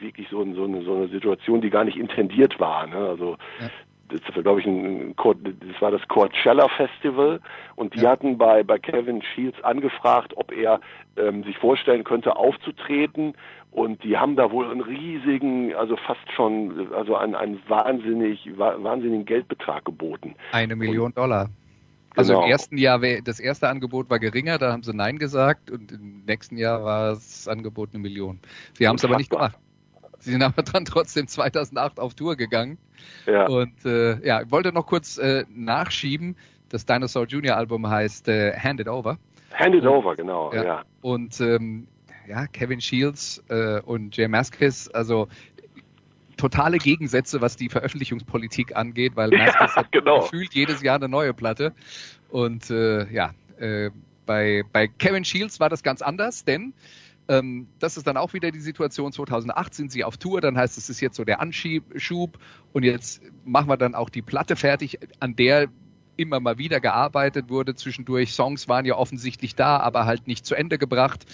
wirklich so, so, eine, so eine Situation, die gar nicht intendiert war. Ne? Also ja. das war, glaube ich, ein, das war das Coachella Festival und die ja. hatten bei, bei Kevin Shields angefragt, ob er ähm, sich vorstellen könnte, aufzutreten und die haben da wohl einen riesigen, also fast schon, also einen, einen wahnsinnig, wahnsinnigen Geldbetrag geboten. Eine Million und, Dollar. Also genau. im ersten Jahr, das erste Angebot war geringer, da haben sie Nein gesagt und im nächsten Jahr war das Angebot eine Million. Sie haben es aber nicht gemacht. Sie sind aber dann trotzdem 2008 auf Tour gegangen. Ja. Und äh, ja, ich wollte noch kurz äh, nachschieben. Das Dinosaur Junior Album heißt äh, Hand It Over. Hand It und, Over, genau. Ja. ja. Und ähm, ja, Kevin Shields äh, und Jay Maskis, also totale Gegensätze, was die Veröffentlichungspolitik angeht, weil ja, genau. gefühlt jedes Jahr eine neue Platte. Und äh, ja, äh, bei, bei Kevin Shields war das ganz anders, denn ähm, das ist dann auch wieder die Situation. 2008 sind sie auf Tour, dann heißt es, es ist jetzt so der Anschub und jetzt machen wir dann auch die Platte fertig, an der immer mal wieder gearbeitet wurde. Zwischendurch Songs waren ja offensichtlich da, aber halt nicht zu Ende gebracht.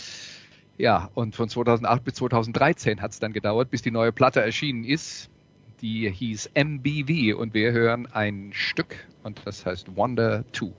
Ja, und von 2008 bis 2013 hat es dann gedauert, bis die neue Platte erschienen ist. Die hieß MBV und wir hören ein Stück und das heißt Wonder 2.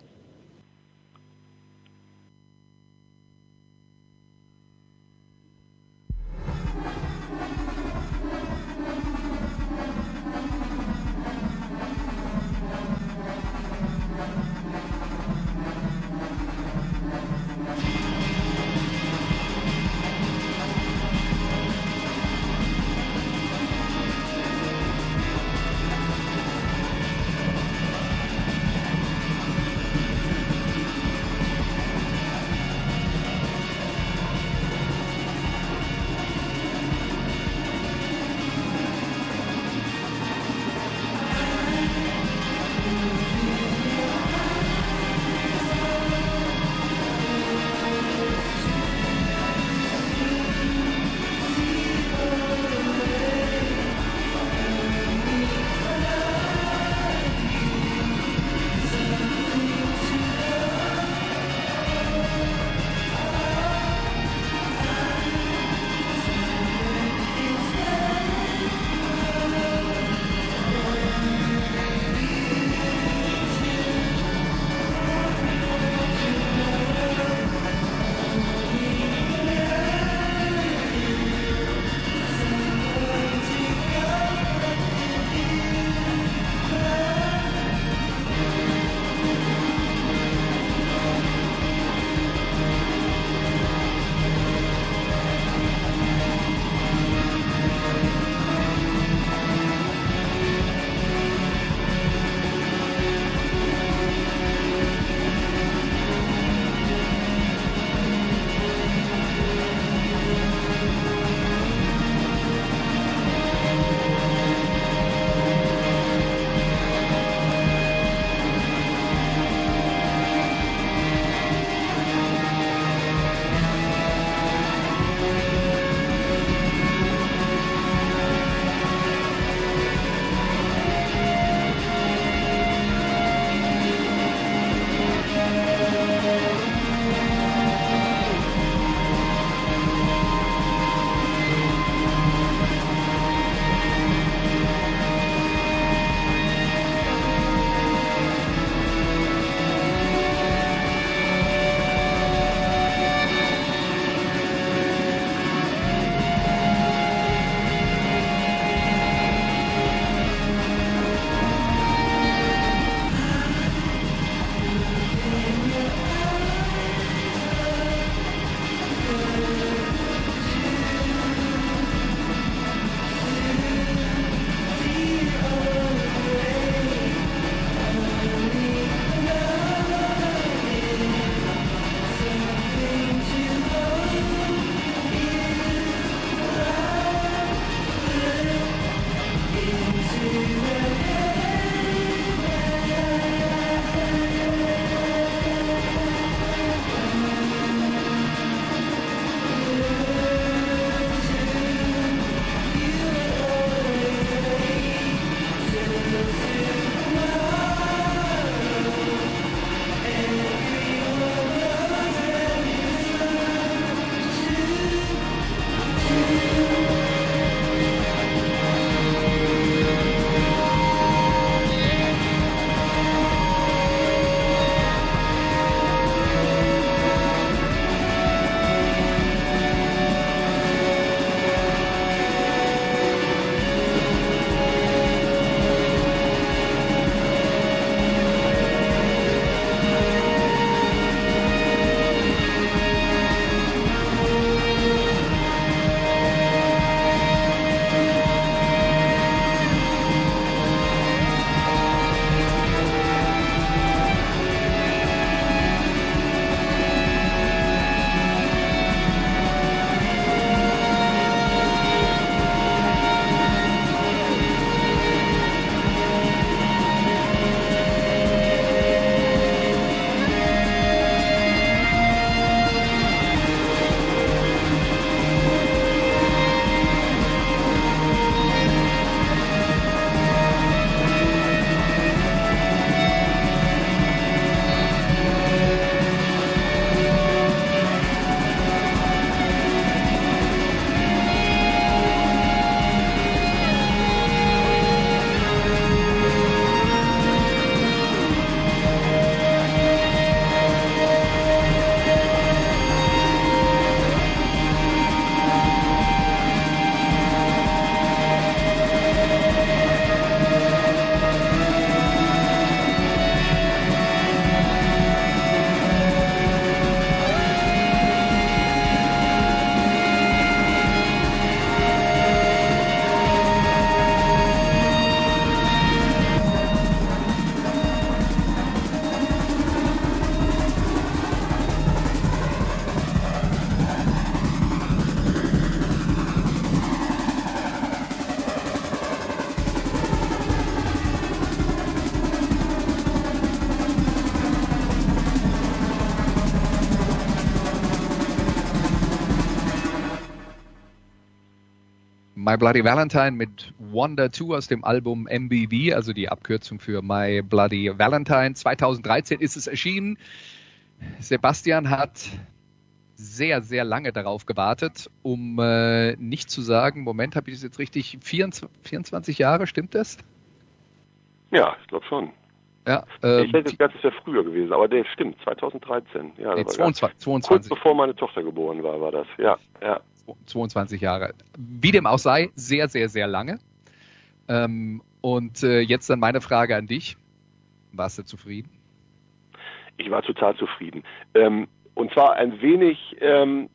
Bloody Valentine mit Wonder 2 aus dem Album MBV, also die Abkürzung für My Bloody Valentine. 2013 ist es erschienen. Sebastian hat sehr, sehr lange darauf gewartet, um äh, nicht zu sagen, Moment, habe ich das jetzt richtig, 24, 24 Jahre, stimmt das? Ja, ich glaube schon. Ja, ähm, ich hätte gedacht, es wäre früher gewesen, aber der stimmt, 2013. Ja, nee, 22, 22. Kurz bevor meine Tochter geboren war, war das. Ja, ja. 22 Jahre. Wie dem auch sei, sehr, sehr, sehr lange. Ähm, und äh, jetzt dann meine Frage an dich. Warst du zufrieden? Ich war total zufrieden. Ähm, und zwar ein wenig, ähm,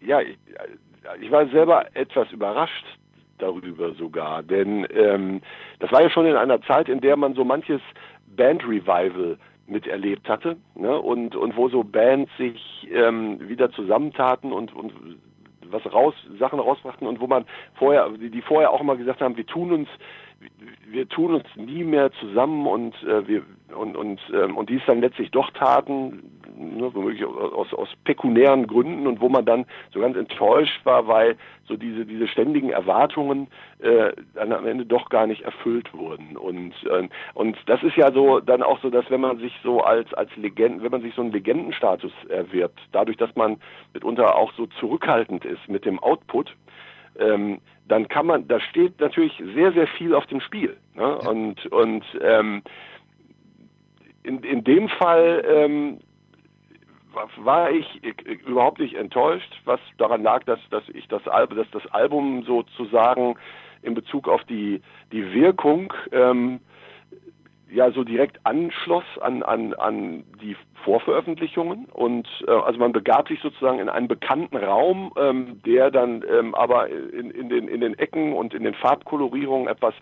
ja, ich, ich, war selber etwas überrascht darüber sogar, denn ähm, das war ja schon in einer Zeit, in der man so manches Band-Revival miterlebt hatte ne? und, und wo so Bands sich ähm, wieder zusammentaten und, und was raus, Sachen rausbrachten und wo man vorher, die vorher auch immer gesagt haben, wir tun uns, wir tun uns nie mehr zusammen und äh, wir und und ähm, und die es dann letztlich doch taten, ne, womöglich aus, aus pekunären Gründen und wo man dann so ganz enttäuscht war, weil so diese diese ständigen Erwartungen äh, dann am Ende doch gar nicht erfüllt wurden und äh, und das ist ja so dann auch so, dass wenn man sich so als als Legenden, wenn man sich so einen Legendenstatus erwirbt, dadurch, dass man mitunter auch so zurückhaltend ist mit dem Output, ähm, dann kann man, da steht natürlich sehr, sehr viel auf dem Spiel. Ne? Und, und ähm, in, in dem Fall ähm, war ich überhaupt nicht enttäuscht, was daran lag, dass, dass ich das Album, dass das Album sozusagen in Bezug auf die, die Wirkung ähm, ja so direkt anschloss an, an, an die Vorveröffentlichungen. Und äh, also man begab sich sozusagen in einen bekannten Raum, ähm, der dann ähm, aber in, in, den, in den Ecken und in den Farbkolorierungen etwas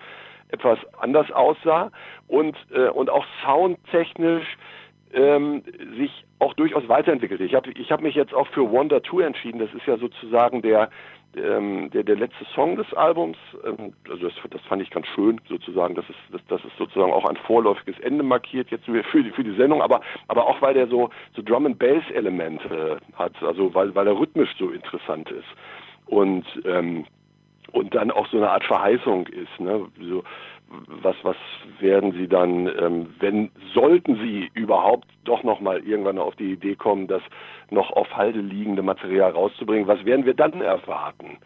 etwas anders aussah. Und äh, und auch soundtechnisch ähm, sich auch durchaus weiterentwickelte. Ich habe ich hab mich jetzt auch für Wonder 2 entschieden. Das ist ja sozusagen der ähm, der, der letzte Song des Albums. Ähm, also das, das fand ich ganz schön sozusagen. Das ist das, das ist sozusagen auch ein vorläufiges Ende markiert jetzt für die für die Sendung, aber aber auch weil der so so Drum and Bass Elemente hat, also weil weil er rhythmisch so interessant ist und ähm, und dann auch so eine Art Verheißung ist, ne? So was, was werden Sie dann, ähm, wenn, sollten Sie überhaupt doch nochmal irgendwann auf die Idee kommen, das noch auf Halde liegende Material rauszubringen, was werden wir dann erwarten?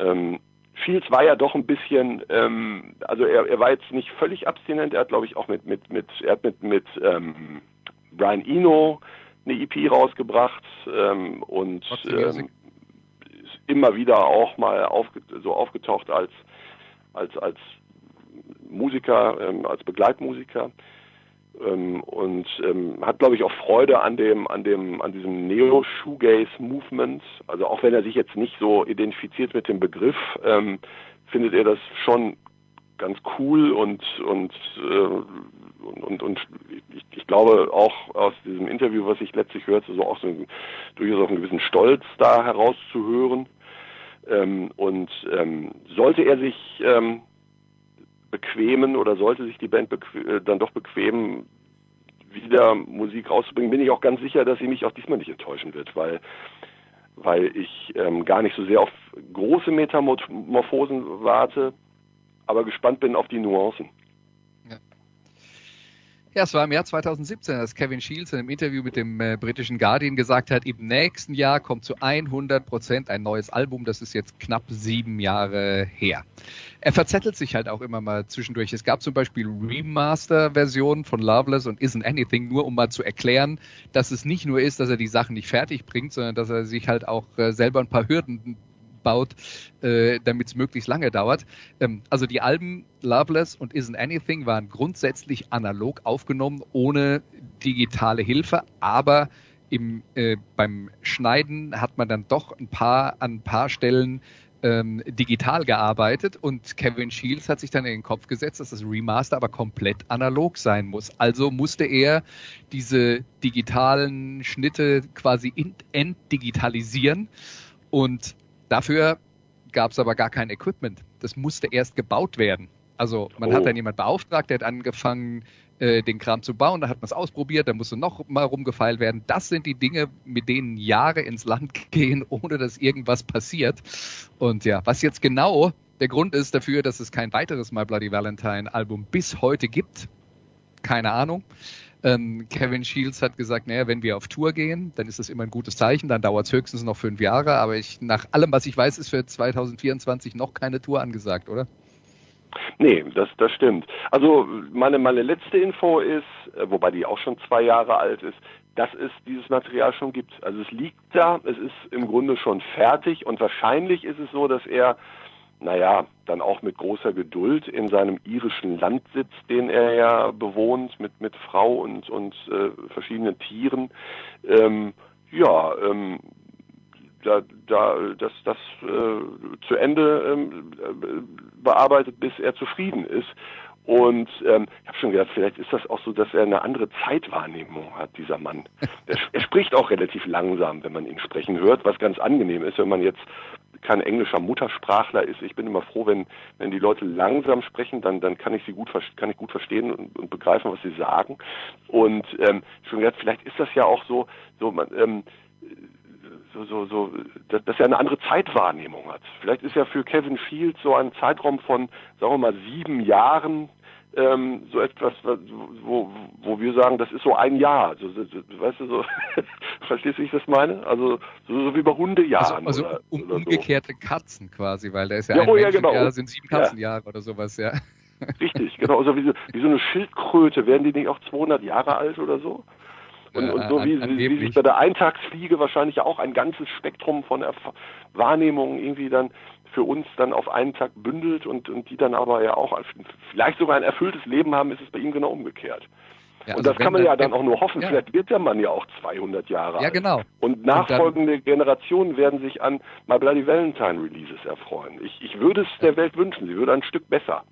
Ähm, Fields war ja doch ein bisschen, ähm, also er, er war jetzt nicht völlig abstinent, er hat glaube ich auch mit, mit, mit, er hat mit, mit ähm, Brian Eno eine EP rausgebracht ähm, und ähm, ist immer wieder auch mal aufge so aufgetaucht als als als Musiker, ähm, als Begleitmusiker ähm, und ähm, hat, glaube ich, auch Freude an dem, an dem, an diesem Neo-Shoegaze-Movement. Also auch wenn er sich jetzt nicht so identifiziert mit dem Begriff, ähm, findet er das schon ganz cool und und äh, und, und, und ich, ich glaube auch aus diesem Interview, was ich letztlich hörte, so auch so ein, durchaus auch einen gewissen Stolz da herauszuhören. Ähm, und ähm, sollte er sich ähm, bequemen oder sollte sich die Band äh, dann doch bequemen, wieder Musik rauszubringen, bin ich auch ganz sicher, dass sie mich auch diesmal nicht enttäuschen wird, weil weil ich ähm, gar nicht so sehr auf große Metamorphosen warte, aber gespannt bin auf die Nuancen. Ja, es war im Jahr 2017, als Kevin Shields in einem Interview mit dem äh, britischen Guardian gesagt hat, im nächsten Jahr kommt zu 100 Prozent ein neues Album. Das ist jetzt knapp sieben Jahre her. Er verzettelt sich halt auch immer mal zwischendurch. Es gab zum Beispiel Remaster-Versionen von Loveless und Isn't Anything, nur um mal zu erklären, dass es nicht nur ist, dass er die Sachen nicht fertig bringt, sondern dass er sich halt auch äh, selber ein paar Hürden aufbaut, äh, damit es möglichst lange dauert. Ähm, also die Alben Loveless und Isn't Anything waren grundsätzlich analog aufgenommen, ohne digitale Hilfe, aber im, äh, beim Schneiden hat man dann doch ein paar an ein paar Stellen ähm, digital gearbeitet und Kevin Shields hat sich dann in den Kopf gesetzt, dass das Remaster aber komplett analog sein muss. Also musste er diese digitalen Schnitte quasi entdigitalisieren und Dafür gab es aber gar kein Equipment. Das musste erst gebaut werden. Also man oh. hat dann jemand beauftragt, der hat angefangen, äh, den Kram zu bauen. Da hat man es ausprobiert, da musste noch mal rumgefeilt werden. Das sind die Dinge, mit denen Jahre ins Land gehen, ohne dass irgendwas passiert. Und ja, was jetzt genau der Grund ist dafür, dass es kein weiteres My Bloody Valentine Album bis heute gibt, keine Ahnung. Ähm, Kevin Shields hat gesagt, naja, wenn wir auf Tour gehen, dann ist das immer ein gutes Zeichen, dann dauert es höchstens noch fünf Jahre, aber ich, nach allem, was ich weiß, ist für 2024 noch keine Tour angesagt, oder? Nee, das, das stimmt. Also meine, meine letzte Info ist, äh, wobei die auch schon zwei Jahre alt ist, dass es dieses Material schon gibt. Also es liegt da, es ist im Grunde schon fertig und wahrscheinlich ist es so, dass er, naja, dann auch mit großer Geduld in seinem irischen Landsitz, den er ja bewohnt, mit, mit Frau und, und äh, verschiedenen Tieren, ähm, ja, ähm, da, da das, das äh, zu Ende ähm, äh, bearbeitet, bis er zufrieden ist. Und ähm, ich habe schon gedacht, vielleicht ist das auch so, dass er eine andere Zeitwahrnehmung hat, dieser Mann. Er, er, spricht auch relativ langsam, wenn man ihn sprechen hört, was ganz angenehm ist, wenn man jetzt kein englischer Muttersprachler ist. Ich bin immer froh, wenn, wenn die Leute langsam sprechen, dann, dann kann ich sie gut, kann ich gut verstehen und, und begreifen, was sie sagen. Und ähm, schon gedacht, vielleicht ist das ja auch so, so man, ähm, so, so, so, dass, er eine andere Zeitwahrnehmung hat. Vielleicht ist ja für Kevin Fields so ein Zeitraum von, sagen wir mal, sieben Jahren ähm, so etwas, wo, wo wir sagen, das ist so ein Jahr. So, so, weißt du, so, verstehst du, wie ich das meine? Also so, so wie bei Hundejahren. Also, also oder, um, oder umgekehrte Katzen quasi, weil da ist ja, ja ein oh, ja, genau. Jahr sind sieben Katzenjahre ja. oder sowas, ja. Richtig, genau. Also wie so, wie so eine Schildkröte, werden die nicht auch 200 Jahre alt oder so? Und, und so wie, wie, wie sich bei der Eintagsfliege wahrscheinlich auch ein ganzes Spektrum von Erf Wahrnehmungen irgendwie dann für uns dann auf einen Tag bündelt und, und die dann aber ja auch vielleicht sogar ein erfülltes Leben haben, ist es bei ihm genau umgekehrt. Ja, also und das kann man ja dann auch nur hoffen. Ja. Vielleicht wird der Mann ja auch 200 Jahre alt. Ja, genau. Und nachfolgende und Generationen werden sich an My Bloody Valentine Releases erfreuen. Ich, ich würde es der Welt wünschen. Sie würde ein Stück besser.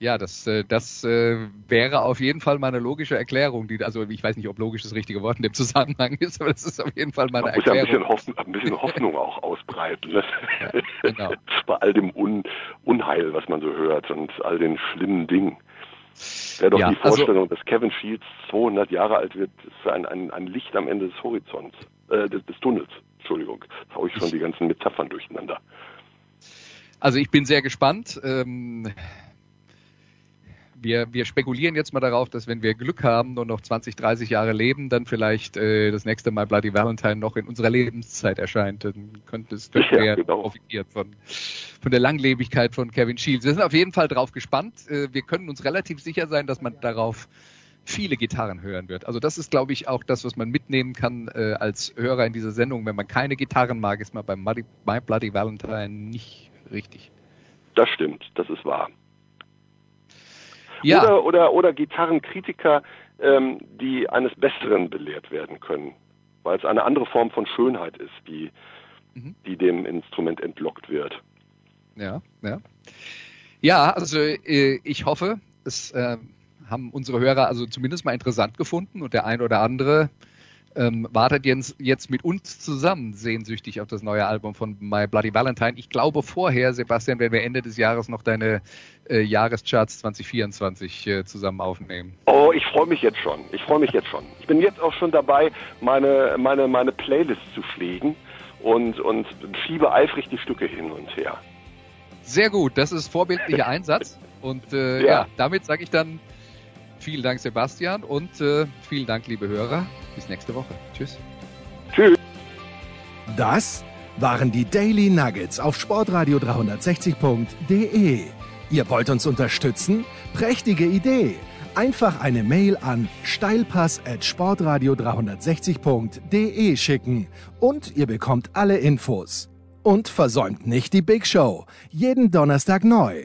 Ja, das, äh, das äh, wäre auf jeden Fall meine logische Erklärung. Die, also ich weiß nicht, ob logisch das richtige Wort in dem Zusammenhang ist, aber das ist auf jeden Fall meine Man Erklärung. Muss ja ein bisschen, Hoffnung, ein bisschen Hoffnung auch ausbreiten. Ne? Ja, genau. Bei all dem Un Unheil, was man so hört und all den schlimmen Dingen. Wäre doch ja, die also Vorstellung, also, dass Kevin Shields 200 Jahre alt wird, ist ein, ein, ein Licht am Ende des Horizonts, äh, des, des Tunnels. Entschuldigung, jetzt haue ich schon die ganzen Metaphern durcheinander. Also ich bin sehr gespannt. Ähm, wir, wir spekulieren jetzt mal darauf, dass wenn wir Glück haben und noch 20, 30 Jahre leben, dann vielleicht äh, das nächste Mal Bloody Valentine noch in unserer Lebenszeit erscheint. Dann könnte es könnte ja, genau. profitieren von, von der Langlebigkeit von Kevin Shields. Wir sind auf jeden Fall drauf gespannt. Äh, wir können uns relativ sicher sein, dass man darauf viele Gitarren hören wird. Also das ist, glaube ich, auch das, was man mitnehmen kann äh, als Hörer in dieser Sendung. Wenn man keine Gitarren mag, ist man beim My Bloody Valentine nicht richtig. Das stimmt, das ist wahr. Ja. Oder, oder, oder Gitarrenkritiker, ähm, die eines Besseren belehrt werden können, weil es eine andere Form von Schönheit ist, die, mhm. die dem Instrument entlockt wird. Ja, ja. Ja, also äh, ich hoffe, es äh, haben unsere Hörer also zumindest mal interessant gefunden und der ein oder andere ähm, wartet jetzt, jetzt mit uns zusammen sehnsüchtig auf das neue Album von My Bloody Valentine. Ich glaube vorher, Sebastian, werden wir Ende des Jahres noch deine äh, Jahrescharts 2024 äh, zusammen aufnehmen. Oh, ich freue mich jetzt schon. Ich freue mich jetzt schon. Ich bin jetzt auch schon dabei, meine, meine, meine Playlist zu pflegen und, und schiebe eifrig die Stücke hin und her. Sehr gut, das ist vorbildlicher Einsatz. Und äh, ja. ja, damit sage ich dann Vielen Dank, Sebastian, und äh, vielen Dank, liebe Hörer. Bis nächste Woche. Tschüss. Tschüss. Das waren die Daily Nuggets auf sportradio 360.de. Ihr wollt uns unterstützen? Prächtige Idee! Einfach eine Mail an steilpass at sportradio 360.de schicken und ihr bekommt alle Infos. Und versäumt nicht die Big Show. Jeden Donnerstag neu.